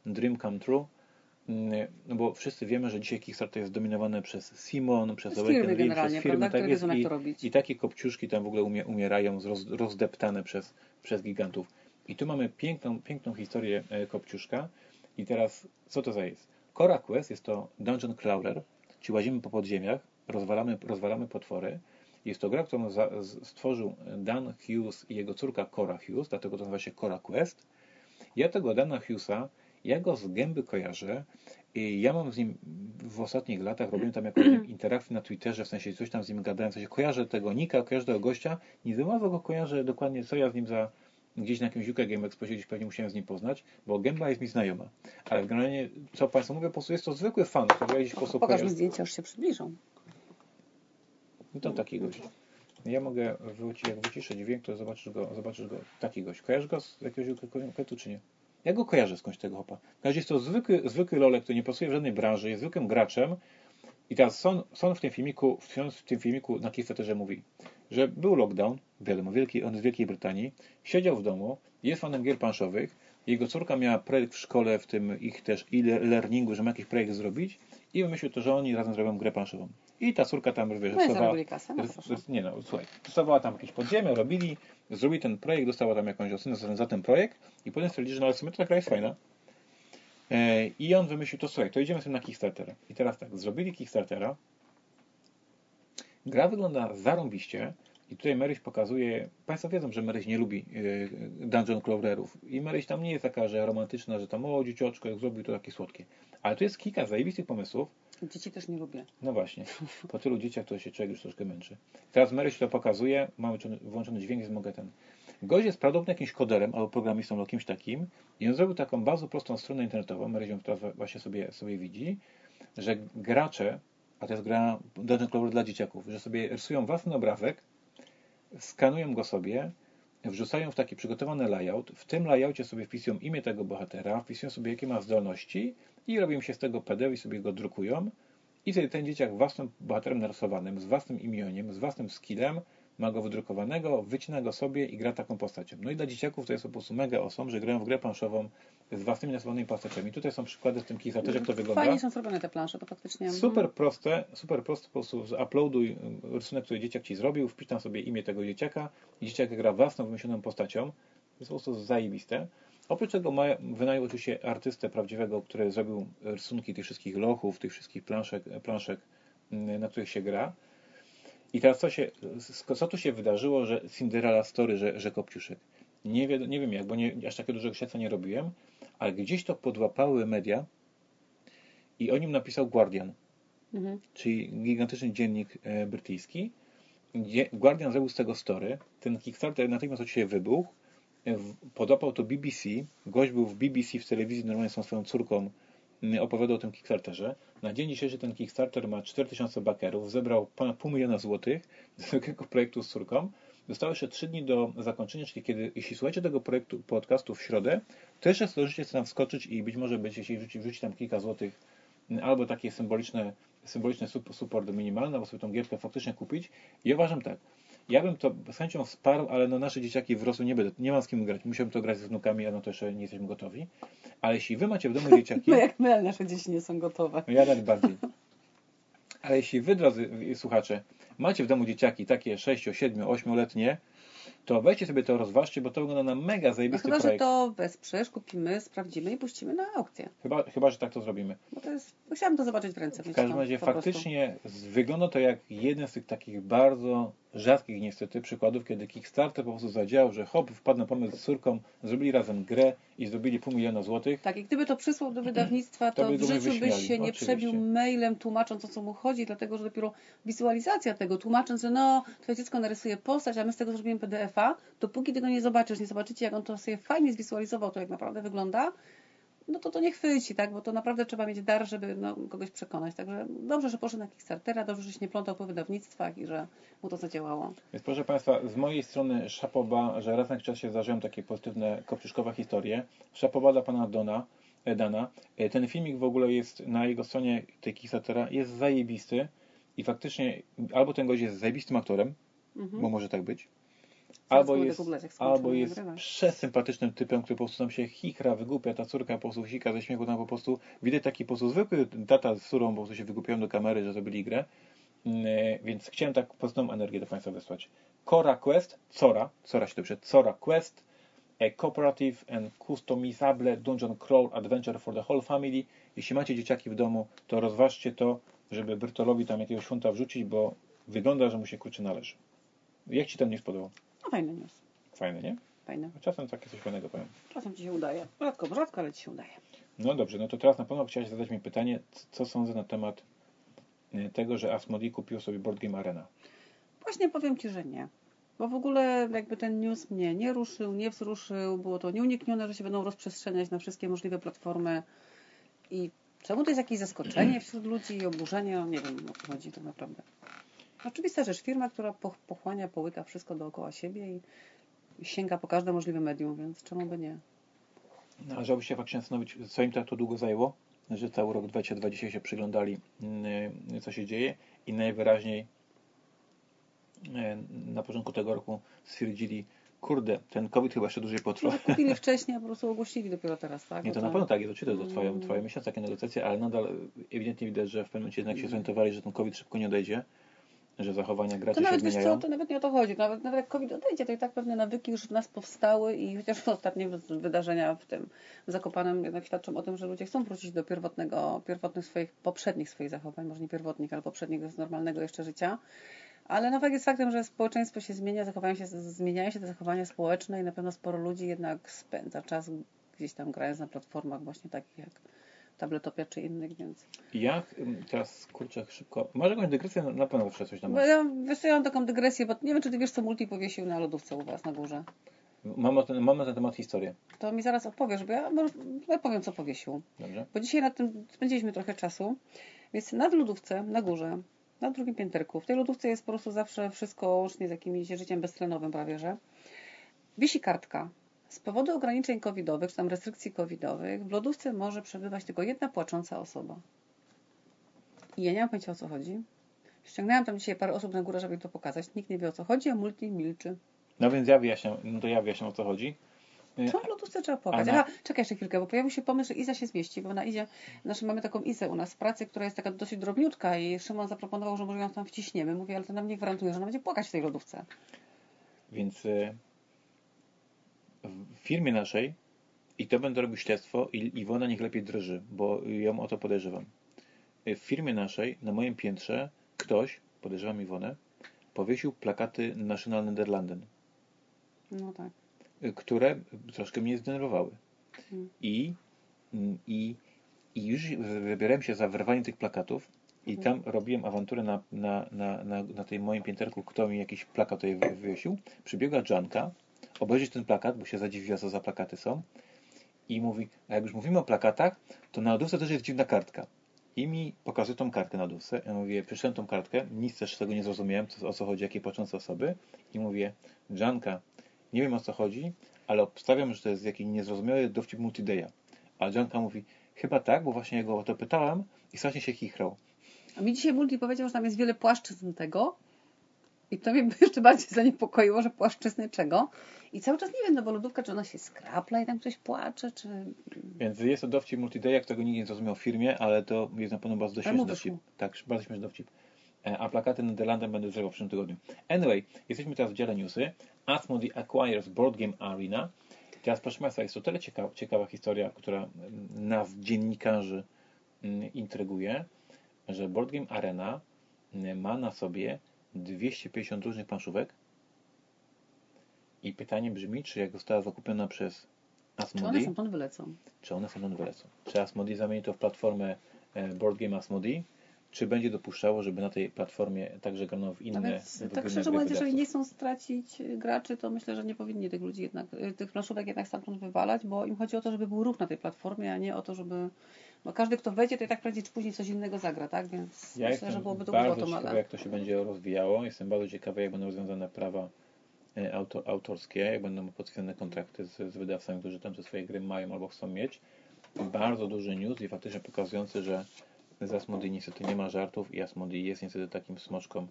[SPEAKER 1] Dream Come True. Mm, No bo wszyscy wiemy, że dzisiaj Kickstarter jest zdominowany przez Simon, przez Awaken przez firmy, tak jest. I. I takie kopciuszki tam w ogóle umie, umierają, roz, rozdeptane przez, przez gigantów. I tu mamy piękną, piękną historię e, kopciuszka. I teraz, co to za jest? Cora Quest jest to dungeon crawler, czyli łazimy po podziemiach, rozwalamy, rozwalamy potwory. Jest to gra, którą za, z, stworzył Dan Hughes i jego córka Cora Hughes, dlatego to nazywa się Cora Quest. Ja tego Dana Hughesa, ja go z gęby kojarzę i ja mam z nim w ostatnich latach, robiłem tam jakąś interakcję na Twitterze, w sensie coś tam z nim gadałem, w sensie kojarzę tego Nika, kojarzę tego gościa, nie za go kojarzę dokładnie, co ja z nim za gdzieś na jakimś UK Game Expo gdzieś pewnie musiałem z nim poznać, bo gęba jest mi znajoma. Ale generalnie, co Państwu mówię, po prostu jest to zwykły fan, który ja gdzieś po prostu
[SPEAKER 2] Pokaż mi zdjęcia, aż się przybliżą.
[SPEAKER 1] No to taki gość. Ja mogę wyci, jak wyciszę dźwięk, to zobaczysz go, zobaczysz go, taki gość. Kojarzysz go z jakiegoś konkretu, czy nie? Ja go kojarzę skądś tego hopa. W każdym razie jest to zwykły, zwykły lolek, który nie pasuje w żadnej branży, jest zwykłym graczem. I teraz Son, Son w tym filmiku, w tym filmiku na Kickstarterze mówi, że był lockdown, wiadomo, wielki, on z Wielkiej Brytanii, siedział w domu jest fanem gier planszowych, jego córka miała projekt w szkole, w tym ich też e-learningu, że ma jakiś projekt zrobić i wymyślił to, że oni razem zrobią grę planszową. I ta córka tam, wiesz,
[SPEAKER 2] No zarobili kasę, no
[SPEAKER 1] nie no, słuchaj, dostawała tam jakieś podziemie, robili, zrobili ten projekt, dostała tam jakąś ocenę za, za ten projekt i potem stwierdzili, że no ale w sumie ta gra jest fajna. E, I on wymyślił to, słuchaj, to idziemy sobie na Kickstartera. I teraz tak, zrobili Kickstartera, gra wygląda zarąbiście i tutaj Maryś pokazuje, Państwo wiedzą, że Maryś nie lubi e, dungeon crawlerów i Maryś tam nie jest taka, że romantyczna, że tam o dziecioczko, jak zrobił to takie słodkie. Ale tu jest kilka zajebistych pomysłów,
[SPEAKER 2] Dzieci też nie lubię.
[SPEAKER 1] no właśnie, po tylu dzieciach to się człowiek już troszkę męczy. Teraz Maryś to pokazuje, mamy czony- włączony dźwięk, więc mogę ten. Gość jest prawdopodobnie jakimś koderem albo programistą albo kimś takim i on zrobił taką bardzo prostą stronę internetową, Maryś ją teraz właśnie sobie, sobie widzi, że gracze, a to jest gra Dungeon Crawler dla dzieciaków, że sobie rysują własny obrazek, skanują go sobie, wrzucają w taki przygotowany layout, w tym layoutie sobie wpisują imię tego bohatera, wpisują sobie jakie ma zdolności i robią się z tego PDF i sobie go drukują i wtedy ten dzieciak własnym bohaterem narysowanym, z własnym imioniem, z własnym skillem ma go wydrukowanego, wycina go sobie i gra taką postacią. No i dla dzieciaków to jest po prostu mega awesome, że grają w grę planszową z własnymi narysowanymi postaciami. Tutaj są przykłady w tym Kickstarterze, jak to wygląda.
[SPEAKER 2] Fajnie są zrobione te plansze, to faktycznie.
[SPEAKER 1] Super proste, super proste, po prostu uploaduj y, rysunek, który dzieciak Ci zrobił, wpisz tam sobie imię tego dzieciaka i dzieciak gra własną wymyśloną postacią. To jest po prostu zajebiste. Oprócz tego ma, wynajął oczywiście artystę prawdziwego, który zrobił rysunki tych wszystkich lochów, tych wszystkich planszek, planszek mm, na których się gra. I teraz co, się, co tu się wydarzyło, że Cinderella Story, że, że Kopciuszek? Nie, wie, nie wiem jak, bo nie, aż takiego dużego śledztwa nie robiłem, ale gdzieś to podłapały media i o nim napisał Guardian
[SPEAKER 2] Mhm.
[SPEAKER 1] czyli gigantyczny dziennik e, brytyjski. Guardian zrobił z tego story. Ten Kickstarter natychmiast oczywiście wybuchł. Podopał to BBC. Gość był w BBC w telewizji, normalnie z tą swoją córką m, opowiadał o tym Kickstarterze. Na dzień dzisiejszy ten Kickstarter ma 4000 bakerów, zebrał ponad pół miliona złotych do takiego projektu z córką. Zostało jeszcze 3 dni do zakończenia, czyli kiedy, jeśli słuchacie tego projektu podcastu w środę, to jeszcze zdążycie tam wskoczyć i być może być, jeśli wrzuci, wrzuci tam kilka złotych albo takie symboliczne, symboliczny sup- support minimalny, albo sobie tą gierkę faktycznie kupić. I ja uważam tak, ja bym to z chęcią wsparł, ale no nasze dzieciaki wrosły, nie będę, nie mam z kim grać, musiałbym to grać z wnukami, a no to jeszcze nie jesteśmy gotowi. Ale jeśli wy macie w domu dzieciaki,
[SPEAKER 2] My jak my, ale nasze dzieci nie są gotowe.
[SPEAKER 1] no ja nawet bardziej. Ale jeśli wy, drodzy słuchacze, macie w domu dzieciaki takie 6, 7, 8-letnie, to weźcie sobie to, rozważcie, bo to wygląda na mega
[SPEAKER 2] No
[SPEAKER 1] zajebisty
[SPEAKER 2] chyba, że
[SPEAKER 1] projekt.
[SPEAKER 2] to wesprzesz, kupimy, sprawdzimy i puścimy na aukcję.
[SPEAKER 1] Chyba, chyba, że tak to zrobimy.
[SPEAKER 2] Bo to jest, bo chciałabym to zobaczyć w ręce.
[SPEAKER 1] W każdym razie
[SPEAKER 2] prostu.
[SPEAKER 1] faktycznie z- wygląda to jak jeden z tych takich bardzo rzadkich niestety przykładów, kiedy Kickstarter po prostu zadziałał, że hop, wpadł na pomysł z córką, zrobili razem grę i zrobili pół miliona złotych.
[SPEAKER 2] Tak, i gdyby to przysłał do wydawnictwa,
[SPEAKER 1] To
[SPEAKER 2] to,
[SPEAKER 1] by
[SPEAKER 2] w życiu byś się nie
[SPEAKER 1] oczywiście.
[SPEAKER 2] przebił mailem tłumacząc o co mu chodzi, dlatego że dopiero wizualizacja tego, tłumacząc, że no, twoje dziecko narysuje postać, a my z tego zrobimy PDF-a, dopóki tego nie zobaczysz, nie zobaczycie jak on to sobie fajnie zwizualizował, to jak naprawdę wygląda, no to to nie chwyci, tak, bo to naprawdę trzeba mieć dar, żeby no, kogoś przekonać. Także dobrze, że poszedł na Kickstartera, dobrze, że się nie plątał po wydawnictwach i że mu to zadziałało.
[SPEAKER 1] Więc proszę Państwa, z mojej strony szapoba, że raz na jakiś czas się zdarzają takie pozytywne, kopciuszkowe historie. Szapoba dla Pana Dona, e, Dana. E, Ten filmik w ogóle jest na jego stronie tej Kickstartera, jest zajebisty i faktycznie albo ten gość jest zajebistym aktorem,
[SPEAKER 2] Mhm.
[SPEAKER 1] bo może tak być, albo jest,
[SPEAKER 2] skończymy
[SPEAKER 1] albo jest przesympatycznym typem, który po prostu tam się chikra, wygłupia, ta córka po prostu hika ze śmiechu, tam po prostu widać taki po prostu zwykły tata z córą po prostu się wygłupiają do kamery, że zrobili grę. E, Więc chciałem tak pozytywną energię do Państwa wysłać. Cora Quest, Cora, Cora się dobrze, Cora Quest, a cooperative and customizable dungeon crawl adventure for the whole family. Jeśli macie dzieciaki w domu, to rozważcie to, żeby Brytolowi tam jakiegoś funta wrzucić, bo wygląda, że mu się kurczę należy. Jak Ci tam nie spodobał?
[SPEAKER 2] No fajny news,
[SPEAKER 1] Fajne, nie?
[SPEAKER 2] fajny.
[SPEAKER 1] Czasem takie coś fajnego powiem.
[SPEAKER 2] Czasem Ci się udaje. Rzadko, rzadko, ale Ci się udaje.
[SPEAKER 1] No dobrze, no to teraz na pewno chciałeś zadać mi pytanie, co sądzę na temat y, tego, że Asmodee kupił sobie Board Game Arena.
[SPEAKER 2] Właśnie powiem Ci, że nie. Bo w ogóle jakby ten news mnie nie ruszył, nie wzruszył, było to nieuniknione, że się będą rozprzestrzeniać na wszystkie możliwe platformy i czemu to jest jakieś zaskoczenie wśród ludzi i oburzenie, no nie wiem o co chodzi tak naprawdę. Oczywista rzecz, firma, która poch- pochłania, połyka wszystko dookoła siebie i sięga po każde możliwe medium, więc czemu by nie?
[SPEAKER 1] No, a żebyście się faktycznie zastanowić, co im tak to długo zajęło, że cały rok 2020 się przyglądali, y, co się dzieje i najwyraźniej y, na początku tego roku stwierdzili, kurde, ten COVID chyba jeszcze dłużej potrwa.
[SPEAKER 2] Może kupili wcześniej, a po prostu ogłosili dopiero teraz, tak?
[SPEAKER 1] Nie,
[SPEAKER 2] Bo
[SPEAKER 1] to na pewno tak, jest oczywiste, to trwają,
[SPEAKER 2] Mm.
[SPEAKER 1] trwają miesiące takie negocjacje, ale nadal ewidentnie widać, że w pewnym momencie jednak się zorientowali, że ten COVID szybko nie odejdzie, że zachowania graczy
[SPEAKER 2] To
[SPEAKER 1] się
[SPEAKER 2] nawet, wiesz
[SPEAKER 1] zmieniają.
[SPEAKER 2] co, to nawet nie o to chodzi. Nawet, nawet jak COVID odejdzie, to i tak pewne nawyki już w nas powstały i chociaż ostatnie wy- wydarzenia w tym Zakopanem jednak świadczą o tym, że ludzie chcą wrócić do pierwotnego, pierwotnych swoich, poprzednich swoich zachowań, może nie pierwotnych, ale poprzedniego, z normalnego jeszcze życia. Ale no fakt jest faktem, że społeczeństwo się zmienia, zachowają się, zmieniają się te zachowania społeczne i na pewno sporo ludzi jednak spędza czas gdzieś tam grając na platformach właśnie takich jak Tabletopia czy innych, więc...
[SPEAKER 1] Ja teraz, kurczę, szybko, może jakąś dygresję, na- pewno zawsze coś tam
[SPEAKER 2] Bo ja wiesz, co, ja mam taką dygresję, bo nie wiem, czy ty wiesz, co Multi powiesił na lodówce u was na górze.
[SPEAKER 1] Mam, na ten, mam na ten temat historię,
[SPEAKER 2] To mi zaraz opowiesz, bo ja ja powiem, co powiesił.
[SPEAKER 1] dobrze?
[SPEAKER 2] Bo dzisiaj nad tym spędziliśmy trochę czasu. Więc nad lodówce, na górze, na drugim pięterku, w tej lodówce jest po prostu zawsze wszystko łącznie z jakimś życiem beztlenowym prawie, że wisi kartka. Z powodu ograniczeń covidowych, czy tam restrykcji covidowych, w lodówce może przebywać tylko jedna płacząca osoba. I ja nie mam pojęcia o co chodzi. Ściągnęłam tam dzisiaj parę osób na górę, żeby to pokazać. Nikt nie wie o co chodzi, a multi milczy.
[SPEAKER 1] No więc ja wyjaśniam, no to ja wyjaśniam o co chodzi.
[SPEAKER 2] Co w lodówce trzeba pokazać?
[SPEAKER 1] Na-
[SPEAKER 2] Aha, czekaj jeszcze chwilkę, bo pojawił się pomysł, że Iza się zmieści, bo na Izie, znaczy mamy taką Izę u nas w pracy, która jest taka dosyć drobniutka i Szymon zaproponował, że może ją tam wciśniemy. Mówię, ale to nam nie gwarantuje, że ona będzie płakać w tej lodówce.
[SPEAKER 1] Więc y, w firmie naszej, i to będę robił śledztwo, i Iwona niech lepiej drży, bo ją o to podejrzewam. W firmie naszej, na moim piętrze, ktoś, podejrzewam Iwonę, powiesił plakaty National Nederlanden,
[SPEAKER 2] No tak.
[SPEAKER 1] które troszkę mnie zdenerwowały.
[SPEAKER 2] Mm.
[SPEAKER 1] I, mm, i, I już wybierałem się za wyrwanie tych plakatów i tam robiłem awanturę na, na, na, na, na tej moim pięterku, kto mi jakiś plakat tutaj wy- wywiesił. Przybiegła Janka, obejrzeć ten plakat, bo się zadziwiła, co za plakaty są. I mówi, a jak już mówimy o plakatach, to na lodówce też jest dziwna kartka. I mi pokazuje tą kartkę na lodówce. Ja mówię, przeczytałem tą kartkę, nic też z tego nie zrozumiałem, co, o co chodzi, jakie płaczące osoby. I mówię, Janka, nie wiem o co chodzi, ale obstawiam, że to jest jakiś niezrozumiały dowcip multideja. A Janka mówi, chyba tak, bo właśnie ja go o to pytałam i strasznie się chichrał.
[SPEAKER 2] A mi dzisiaj Multi powiedział, że tam jest wiele płaszczyzn tego i to mnie jeszcze bardziej zaniepokoiło, że płaszczyzny czego. I cały czas nie wiem, no bo lodówka, czy ona się skrapla i tam ktoś płacze, czy...
[SPEAKER 1] Więc jest to dowcip multideja, którego nikt nie zrozumiał w firmie, ale to jest na pewno bardzo śmieszny dowcip. Tak, bardzo śmieszny dowcip. E, A plakaty Nederlandem będę zrywał w przyszłym tygodniu. Anyway, jesteśmy teraz w dziale newsy. Asmodee acquires Board Game Arena. Teraz proszę Państwa, jest to tyle ciekawa, ciekawa historia, która mm, nas, dziennikarzy, mm, intryguje, że Board Game Arena mm, ma na sobie 250 różnych planszówek i pytanie brzmi, czy jak została zakupiona przez
[SPEAKER 2] Czy one stamtąd wylecą?
[SPEAKER 1] czy one stamtąd wylecą. Czy Asmodee zamieni to w platformę e, Board Game Asmodee, czy będzie dopuszczało, żeby na tej platformie także grano w
[SPEAKER 2] No
[SPEAKER 1] inne
[SPEAKER 2] więc
[SPEAKER 1] w
[SPEAKER 2] tak szczerze mówiąc, jeżeli nie chcą stracić y, graczy, to myślę, że nie powinni tych ludzi jednak, y, tych planszówek jednak stamtąd wywalać, bo im chodzi o to, żeby był ruch na tej platformie, a nie o to, żeby... Bo każdy, kto wejdzie, to i tak prędzej czy później coś innego zagra, tak? Więc
[SPEAKER 1] Ja
[SPEAKER 2] myślę, że byłoby to
[SPEAKER 1] bardzo ciekawy,
[SPEAKER 2] ale...
[SPEAKER 1] jak to się będzie rozwijało. Jestem bardzo ciekawy, jak będą rozwiązane prawa e, auto, autorskie, jak będą podpisane kontrakty z, z wydawcami, którzy tam te swoje gry mają albo chcą mieć. Bardzo duży news i faktycznie pokazujący, że z Asmodee niestety nie ma żartów i Asmodee jest niestety takim smoczką,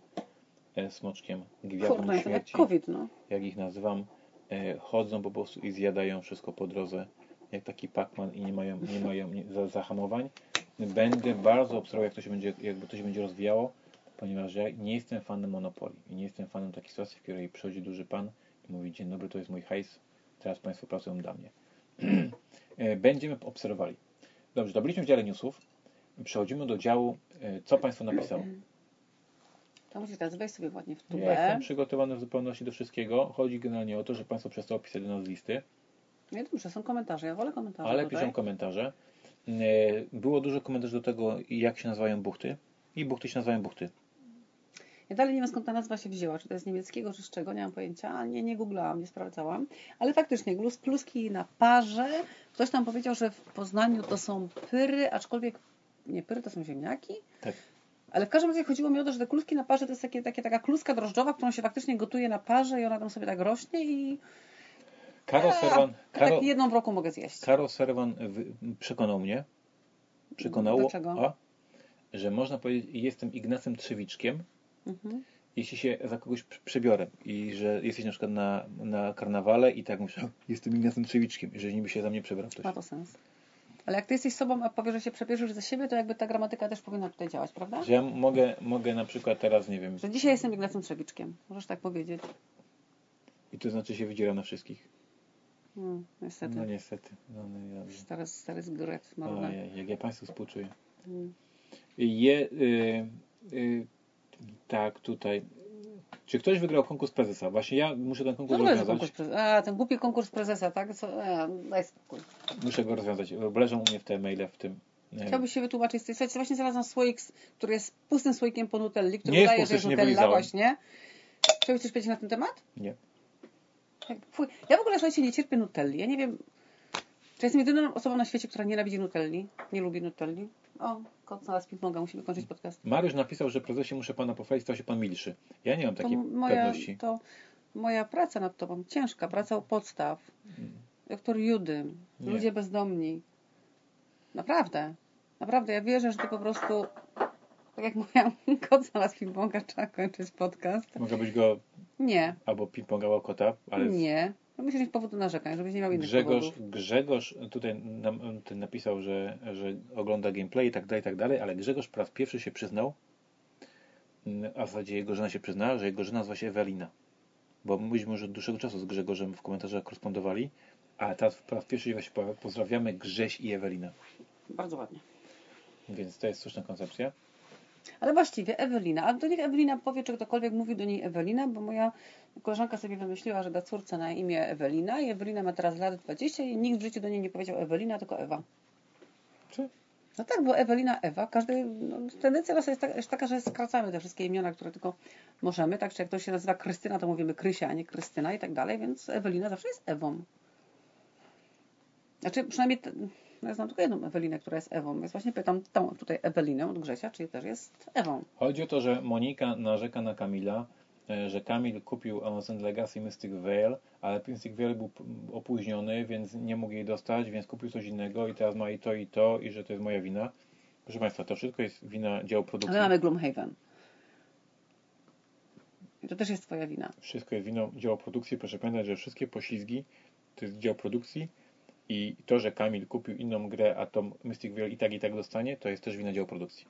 [SPEAKER 1] e, smoczkiem gwiazdą
[SPEAKER 2] Kurde, to jak
[SPEAKER 1] śmierci.
[SPEAKER 2] COVID, no.
[SPEAKER 1] jak ich nazywam, e, chodzą po prostu i zjadają wszystko po drodze, jak taki Pac-Man i nie mają, nie mają zahamowań. Będę bardzo obserwował, jak to się będzie, jakby to się będzie rozwijało, ponieważ ja nie jestem fanem monopolii i nie jestem fanem takiej sytuacji, w której przychodzi duży pan i mówi, dzień dobry, to jest mój hajs, teraz Państwo pracują dla mnie. E, Będziemy obserwowali. Dobrze, to byliśmy w dziale newsów. Przechodzimy do działu, e, co Państwo napisało.
[SPEAKER 2] To musisz teraz wejść sobie ładnie w
[SPEAKER 1] Ja
[SPEAKER 2] tubę.
[SPEAKER 1] jestem przygotowany w zupełności do wszystkiego. Chodzi generalnie o to, że Państwo przestało pisać do nas listy.
[SPEAKER 2] Nie, dobrze, są komentarze, ja wolę komentarze
[SPEAKER 1] Ale
[SPEAKER 2] tutaj.
[SPEAKER 1] piszą komentarze. E, Było dużo komentarzy do tego, jak się nazywają buchty. I buchty się nazywają buchty.
[SPEAKER 2] Ja dalej nie wiem skąd ta nazwa się wzięła, czy to jest niemieckiego, czy z czego, nie mam pojęcia. Nie, nie googlałam, nie sprawdzałam. Ale faktycznie, glus, kluski na parze. Ktoś tam powiedział, że w Poznaniu to są pyry, aczkolwiek nie pyry, to są ziemniaki.
[SPEAKER 1] Tak.
[SPEAKER 2] Ale w każdym razie chodziło mi o to, że te kluski na parze to jest takie, takie, taka kluska drożdżowa, którą się faktycznie gotuje na parze i ona tam sobie tak rośnie i
[SPEAKER 1] Karol Serwan,
[SPEAKER 2] ja
[SPEAKER 1] Karol,
[SPEAKER 2] tak jedną w roku mogę zjeść.
[SPEAKER 1] Karol Serwan wy- przekonał mnie, przekonało,
[SPEAKER 2] Dlaczego?
[SPEAKER 1] a, że można powiedzieć, jestem Ignacym Trzewiczkiem,
[SPEAKER 2] Mhm.
[SPEAKER 1] jeśli się za kogoś prze- przebiorę i że jesteś na przykład na, na karnawale i tak mówisz, "O, jestem Ignacym Trzewiczkiem, jeżeli niby się za mnie przebrał ktoś.
[SPEAKER 2] Ma to sens. Ale jak ty jesteś sobą, a powiesz, że się przebierzesz za siebie, to jakby ta gramatyka też powinna tutaj działać, prawda?
[SPEAKER 1] Że ja mogę, mogę na przykład teraz, nie wiem,
[SPEAKER 2] Że dzisiaj jestem Ignacym Trzewiczkiem. Możesz tak powiedzieć.
[SPEAKER 1] i to znaczy się wydzieram na wszystkich.
[SPEAKER 2] Hmm, niestety.
[SPEAKER 1] No niestety. No, no, ja,
[SPEAKER 2] Stary, stary
[SPEAKER 1] jak ja Państwu współczuję.
[SPEAKER 2] Hmm.
[SPEAKER 1] Je, y, y, tak, tutaj. Czy ktoś wygrał konkurs prezesa? Właśnie ja muszę ten konkurs
[SPEAKER 2] jest
[SPEAKER 1] rozwiązać.
[SPEAKER 2] konkurs prezesa? A, ten głupi konkurs prezesa, tak? Co? A, daj spokój.
[SPEAKER 1] Muszę go rozwiązać. Leżą u mnie w te maile w tym.
[SPEAKER 2] Chciałbyś się wytłumaczyć z tej sytuacji. Właśnie znalazłam słoik, który jest pustym słoikiem po Nutelli, który
[SPEAKER 1] Nie jest
[SPEAKER 2] udaje,
[SPEAKER 1] pusty,
[SPEAKER 2] że jest Nutella właśnie. Chciałbyś coś powiedzieć na ten temat?
[SPEAKER 1] Nie.
[SPEAKER 2] Fuj. Ja w ogóle, słuchajcie, nie cierpię Nutelli. Ja nie wiem, czy jestem jedyną osobą na świecie, która nienawidzi Nutelli. Nie lubi Nutelli. O, kot znalazł ping-ponga, musimy kończyć podcast.
[SPEAKER 1] Mariusz napisał, że prezesie muszę pana pochwalić, stał się pan milszy. Ja nie mam
[SPEAKER 2] To
[SPEAKER 1] takiej
[SPEAKER 2] moja,
[SPEAKER 1] pewności.
[SPEAKER 2] to moja praca nad tobą, ciężka, praca u podstaw. Doktor Judy,
[SPEAKER 1] Nie.
[SPEAKER 2] ludzie bezdomni. Naprawdę, naprawdę, ja wierzę, że ty po prostu, tak jak mówiłam, kot znalazł ping-ponga, trzeba kończyć podcast.
[SPEAKER 1] Mogę być go
[SPEAKER 2] Nie,
[SPEAKER 1] albo ping-pongała kota, ale
[SPEAKER 2] nie. No musisz mieć powód do narzekań, żebyś nie miał innych
[SPEAKER 1] Grzegorz,
[SPEAKER 2] powodów.
[SPEAKER 1] Grzegorz tutaj nam, ten napisał, że, że ogląda gameplay i tak dalej, i tak dalej, ale Grzegorz po raz pierwszy się przyznał, mm, a w zasadzie jego żona się przyznała, że jego żona nazywa się Ewelina. Bo myśmy już od dłuższego czasu z Grzegorzem w komentarzach korespondowali, a teraz po raz pierwszy się pozdrawiamy Grześ i Ewelina.
[SPEAKER 2] Bardzo ładnie.
[SPEAKER 1] Więc to jest słuszna koncepcja.
[SPEAKER 2] Ale właściwie Ewelina, a do niech Ewelina powie, czy ktokolwiek mówi do niej Ewelina, bo moja koleżanka sobie wymyśliła, że da córce na imię Ewelina i Ewelina ma teraz lat 20 i nikt w życiu do niej nie powiedział Ewelina, tylko Ewa.
[SPEAKER 1] Czy?
[SPEAKER 2] No tak, bo Ewelina, Ewa, każdy, no, tendencja losu jest, tak, jest taka, że skracamy te wszystkie imiona, które tylko możemy, tak, czy jak ktoś się nazywa Krystyna, to mówimy Krysia, a nie Krystyna i tak dalej, więc Ewelina zawsze jest Ewą. Znaczy, przynajmniej, no ja znam tylko jedną Ewelinę, która jest Ewą, więc właśnie pytam tą tutaj Ewelinę od Grzesia, czy też jest Ewą.
[SPEAKER 1] Chodzi o to, że Monika narzeka na Kamila, e, że Kamil kupił Amazon Legacy Mystic Veil, ale Mystic Veil był opóźniony, więc nie mógł jej dostać, więc kupił coś innego i teraz ma i to i to i że to jest moja wina. Proszę Państwa, to wszystko jest wina działu produkcji.
[SPEAKER 2] Ale mamy Gloomhaven. I to też jest twoja wina.
[SPEAKER 1] Wszystko jest winą działu produkcji. Proszę pamiętać, że wszystkie poślizgi to jest dział produkcji i to, że Kamil kupił inną grę, a tą Mystic Veil i tak i tak dostanie, to jest też wina działu produkcji.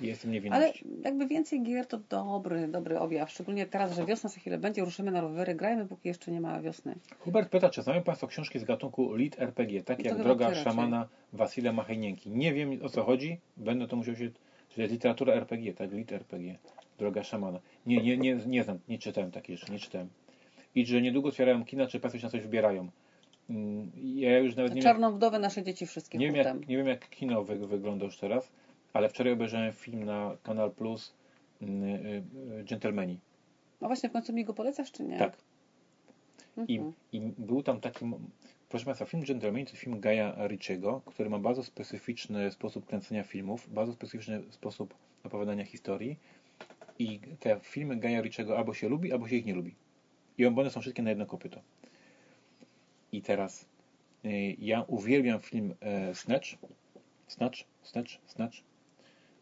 [SPEAKER 1] Jestem
[SPEAKER 2] Ale
[SPEAKER 1] niewinności.
[SPEAKER 2] jakby więcej gier to dobry, dobry objaw. Szczególnie teraz, że wiosna za chwilę będzie, ruszymy na rowery, grajmy, póki jeszcze nie ma wiosny.
[SPEAKER 1] Hubert pyta, czy znają Państwo książki z gatunku Lead RPG, tak jak Droga szamana Wasila Machajnienki. Nie wiem o co chodzi, będę to musiał się... To jest literatura RPG, tak? Lead RPG. Droga szamana. Nie, nie, nie, nie znam, nie czytałem takiej rzeczy, nie czytałem. I że niedługo otwierają kina, czy Państwo się na coś wybierają. Mm, Ja już nawet nie
[SPEAKER 2] Czarną wdowę nasze dzieci wszystkie
[SPEAKER 1] nie, wiem jak, nie wiem jak kino wy, wygląda już teraz, ale wczoraj obejrzałem film na Kanal Plus mm, y, y, Gentlemani.
[SPEAKER 2] No właśnie, w końcu mi go polecasz, czy nie?
[SPEAKER 1] Tak. I,
[SPEAKER 2] Mhm.
[SPEAKER 1] I był tam taki. Proszę Państwa, film Gentleman to film Gaja Ritchiego, który ma bardzo specyficzny sposób kręcenia filmów, bardzo specyficzny sposób opowiadania historii. I te filmy Gaja Ritchiego albo się lubi, albo się ich nie lubi. I one są wszystkie na jedno kopyto. I teraz y, ja uwielbiam film e, Snatch. Snatch, Snatch, Snatch.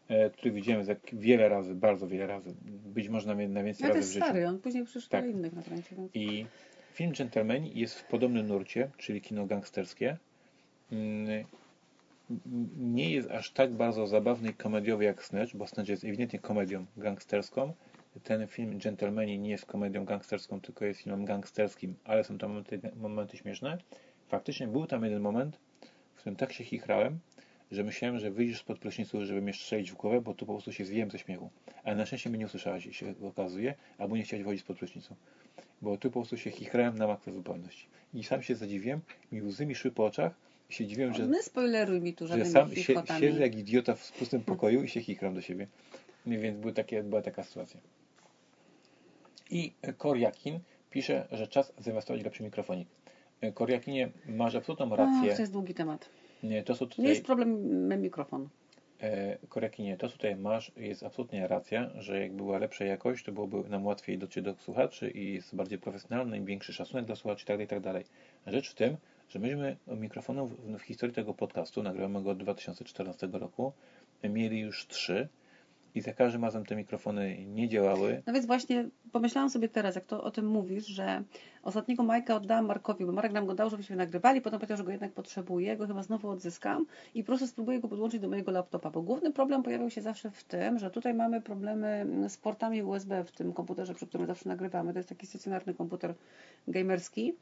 [SPEAKER 1] E, który widziałem za wiele razy, bardzo wiele razy. Być może na, na więcej
[SPEAKER 2] to
[SPEAKER 1] razy
[SPEAKER 2] jest
[SPEAKER 1] w życiu.
[SPEAKER 2] stary, on później przyszedł
[SPEAKER 1] Tak.
[SPEAKER 2] do innych nakręcił. Więc...
[SPEAKER 1] I film Gentleman jest w podobnym nurcie, czyli kino gangsterskie. Mm, Nie jest aż tak bardzo zabawny i komediowy jak Snatch, bo Snatch jest ewidentnie komedią gangsterską. Ten film Gentlemani nie jest komedią gangsterską, tylko jest filmem gangsterskim, ale są tam momenty, momenty śmieszne. Faktycznie był tam jeden moment, w którym tak się chichrałem, że myślałem, że wyjdziesz spod prysznicu, żeby mnie strzelić w głowę, bo tu po prostu się zwijem ze śmiechu. Ale na szczęście mnie nie usłyszałaś, się okazuje, albo nie chciałaś wychodzić spod prysznicu. Bo tu po prostu się chichrałem na maksa zupełności. I sam się zadziwiłem, mi łzy mi szły po oczach i się dziwiłem, że,
[SPEAKER 2] Nie spoileruj mi tu
[SPEAKER 1] że sam się, siedzę jak idiota w pustym pokoju i się chichram do siebie. No Więc takie, była taka sytuacja. I Koriakin pisze, że czas zainwestować lepszy mikrofonik. Koriakinie, masz absolutną
[SPEAKER 2] Ach,
[SPEAKER 1] rację.
[SPEAKER 2] to jest długi temat.
[SPEAKER 1] Nie, to, co
[SPEAKER 2] Nie
[SPEAKER 1] tutaj,
[SPEAKER 2] jest problemem mikrofon.
[SPEAKER 1] e, Koriakinie, to co tutaj masz, jest absolutnie racja, że jak była lepsza jakość, to byłoby nam łatwiej dotrzeć do słuchaczy i jest bardziej profesjonalny i większy szacunek dla słuchaczy itd. itd. Rzecz w tym, że myśmy mikrofonów w, w historii tego podcastu, nagrywamy go od 2014 roku, mieli już trzy i za każdym razem te mikrofony nie działały.
[SPEAKER 2] No więc właśnie pomyślałam sobie teraz, jak to o tym mówisz, że ostatniego Majka oddałam Markowi, bo Marek nam go dał, żebyśmy nagrywali, potem powiedział, że go jednak potrzebuje, go chyba znowu odzyskam i po prostu spróbuję go podłączyć do mojego laptopa, bo główny problem pojawiał się zawsze w tym, że tutaj mamy problemy z portami USB w tym komputerze, przy którym zawsze nagrywamy. To jest taki stacjonarny komputer gamerski.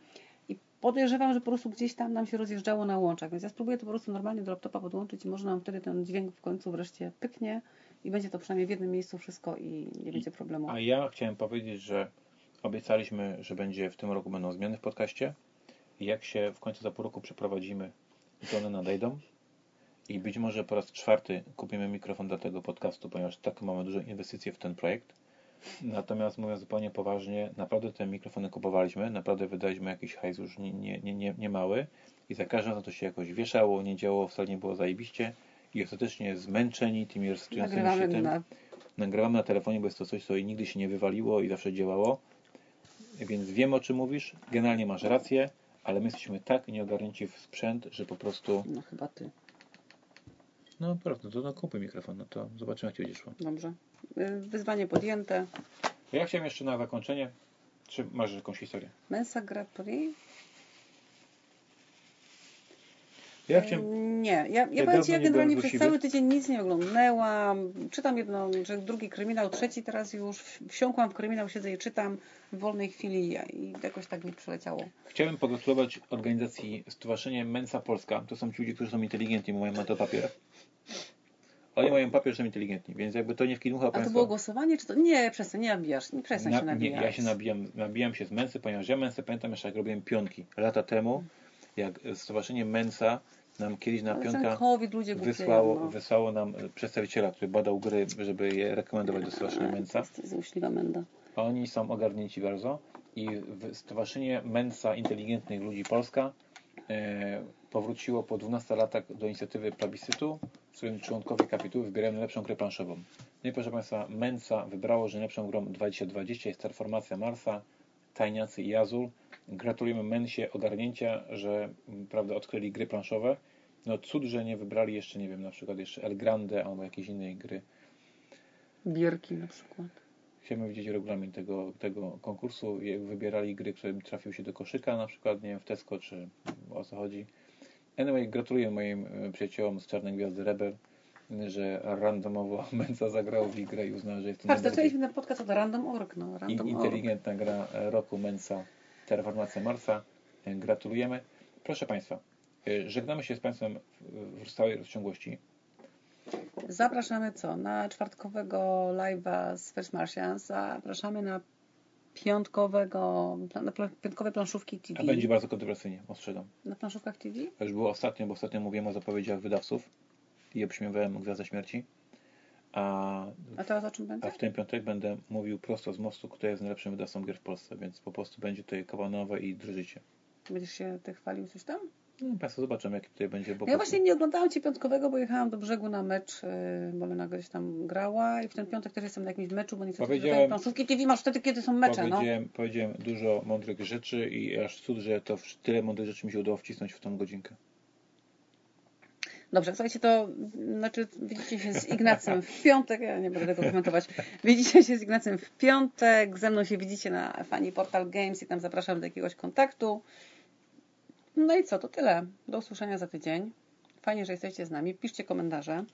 [SPEAKER 2] I podejrzewam, że po prostu gdzieś tam nam się rozjeżdżało na łączach, więc ja spróbuję to po prostu normalnie do laptopa podłączyć i może nam wtedy ten dźwięk w końcu wreszcie pyknie i będzie to przynajmniej w jednym miejscu wszystko i nie będzie problemu.
[SPEAKER 1] A ja chciałem powiedzieć, że obiecaliśmy, że będzie w tym roku będą zmiany w podcaście. I jak się w końcu za pół roku przeprowadzimy, to one nadejdą. I być może po raz czwarty kupimy mikrofon dla tego podcastu, ponieważ tak mamy duże inwestycje w ten projekt. Natomiast mówiąc zupełnie poważnie, naprawdę te mikrofony kupowaliśmy, naprawdę wydaliśmy jakiś hajs już nie, nie, nie, nie, nie mały i za każdym razem to się jakoś wieszało, nie działo, wcale nie było zajebiście i ostatecznie zmęczeni tymi się
[SPEAKER 2] Nagrywamy
[SPEAKER 1] tym,
[SPEAKER 2] na
[SPEAKER 1] nagrywamy na telefonie, bo jest to coś, co nigdy się nie wywaliło i zawsze działało. Więc wiem o czym mówisz, generalnie masz rację, ale my jesteśmy tak nieogarnięci w sprzęt, że po prostu,
[SPEAKER 2] No chyba ty.
[SPEAKER 1] no prawda, to no, kupuj mikrofon, no to zobaczymy jak ci będzie szło.
[SPEAKER 2] Dobrze. Y, Wyzwanie podjęte.
[SPEAKER 1] Ja chciałem jeszcze na zakończenie, czy masz jakąś historię?
[SPEAKER 2] Mensa Grand Prix?
[SPEAKER 1] Ja chciałem,
[SPEAKER 2] Nie, ja, ja powiem Ci, ja
[SPEAKER 1] nie
[SPEAKER 2] generalnie przez cały tydzień nic nie oglądnęłam. Czytam jedno, że drugi kryminał, trzeci teraz już. Wsiąkłam w kryminał, siedzę i czytam w wolnej chwili i jakoś tak mi przyleciało.
[SPEAKER 1] chciałem pogratulować organizacji Stowarzyszenie Mensa Polska. To są ci ludzie, którzy są inteligentni, bo mają na to papier. Oni mają papier, że są inteligentni, więc jakby to nie wkinucha
[SPEAKER 2] A to było głosowanie, czy to? Nie, przestań, nie nabijasz, nie przestań
[SPEAKER 1] Na,
[SPEAKER 2] się
[SPEAKER 1] nie,
[SPEAKER 2] nabijać.
[SPEAKER 1] ja się nabijam, nabijam się z Mensy, ponieważ ja Mensę pamiętam jeszcze jak robiłem pionki lata temu, jak Stowarzyszenie Mensa nam kiedyś na
[SPEAKER 2] głupieją,
[SPEAKER 1] wysłało,
[SPEAKER 2] no.
[SPEAKER 1] wysłało nam e, przedstawiciela, który badał gry, żeby je rekomendować do Stowarzyszenia Mensa.
[SPEAKER 2] Złośliwa menda.
[SPEAKER 1] Oni są ogarnięci bardzo i Stowarzyszenie Mensa Inteligentnych Ludzi Polska e, powróciło po 12 latach do inicjatywy plebiscytu, w którym członkowie kapituły wybierają najlepszą grę planszową. No i proszę Państwa, Mensa wybrało, że najlepszą grą 2020 jest Terformacja Marsa, Tajniacy i Azul. Gratulujemy Mensie ogarnięcia, że m, prawda, odkryli gry planszowe. No cud, że nie wybrali jeszcze, nie wiem, na przykład jeszcze El Grande albo jakiejś innej gry.
[SPEAKER 2] Bierki na przykład.
[SPEAKER 1] Chciałbym widzieć regulamin tego, tego konkursu. Jak wybierali gry, które trafiły się do koszyka, na przykład, nie wiem, w Tesco, czy o co chodzi. Anyway, gratuluję moim e, przyjaciołom z Czarnej Gwiazdy Rebel, że randomowo Mensa zagrał w grę i uznał, że jest to
[SPEAKER 2] Patrz,
[SPEAKER 1] najbardziej
[SPEAKER 2] zaczęliśmy ten podcast od Random.org, no.
[SPEAKER 1] in-
[SPEAKER 2] Random.org.
[SPEAKER 1] inteligentna gra e, roku Mensa Terraformacja Marsa. E, Gratulujemy. Proszę Państwa, e, żegnamy się z Państwem w, stałej rozciągłości.
[SPEAKER 2] Zapraszamy co? Na czwartkowego live'a z First Martians. Zapraszamy na piątkowego, na piątkowe planszówki TV.
[SPEAKER 1] A będzie bardzo kontrowersyjnie, ostrzegam.
[SPEAKER 2] Na planszówkach TV?
[SPEAKER 1] To już było ostatnio, bo ostatnio mówiłem o zapowiedziach wydawców i obśmiewałem Gwiazdę Śmierci. A,
[SPEAKER 2] A teraz o czym będzie?
[SPEAKER 1] a w ten piątek będę mówił prosto z mostu, kto jest najlepszym wydawcą gier w Polsce, więc po prostu będzie tutaj kawał nowe i drżycie.
[SPEAKER 2] Będziesz się ty chwalił coś tam?
[SPEAKER 1] No, Państwo zobaczymy, jaki tutaj będzie, bo
[SPEAKER 2] Ja
[SPEAKER 1] po-
[SPEAKER 2] właśnie nie oglądałam Ci piątkowego, bo jechałam do brzegu na mecz, yy, bo Lena gdzieś tam grała i w ten piątek też jestem na jakimś meczu, bo niestety
[SPEAKER 1] Powiedziałem-
[SPEAKER 2] planszówki TV masz wtedy, kiedy są mecze, no.
[SPEAKER 1] powiedziałem, powiedziałem dużo mądrych rzeczy i aż cud, że to tyle mądrych rzeczy mi się udało wcisnąć w tą godzinkę.
[SPEAKER 2] Dobrze, słuchajcie, to znaczy widzicie się z Ignacem w piątek, ja nie będę tego komentować. Widzicie się z Ignacem w piątek, ze mną się widzicie na Fani Portal Games i tam zapraszam do jakiegoś kontaktu. No i co, to tyle. Do usłyszenia za tydzień. Fajnie, że jesteście z nami. Piszcie komentarze.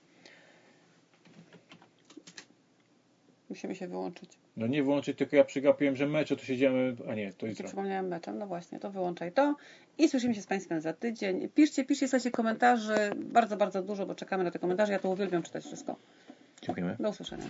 [SPEAKER 2] Musimy się wyłączyć.
[SPEAKER 1] No nie wyłączyć, tylko ja przygapiłem, że mecze tu siedziemy, a nie, to jutro.
[SPEAKER 2] przypomniałem meczem, no właśnie, to wyłączaj to. I słyszymy się z Państwem za tydzień. Piszcie, piszcie, słuchajcie komentarzy. Bardzo, bardzo dużo, bo czekamy na te komentarze. Ja to uwielbiam czytać wszystko.
[SPEAKER 1] Dziękujemy.
[SPEAKER 2] Do usłyszenia.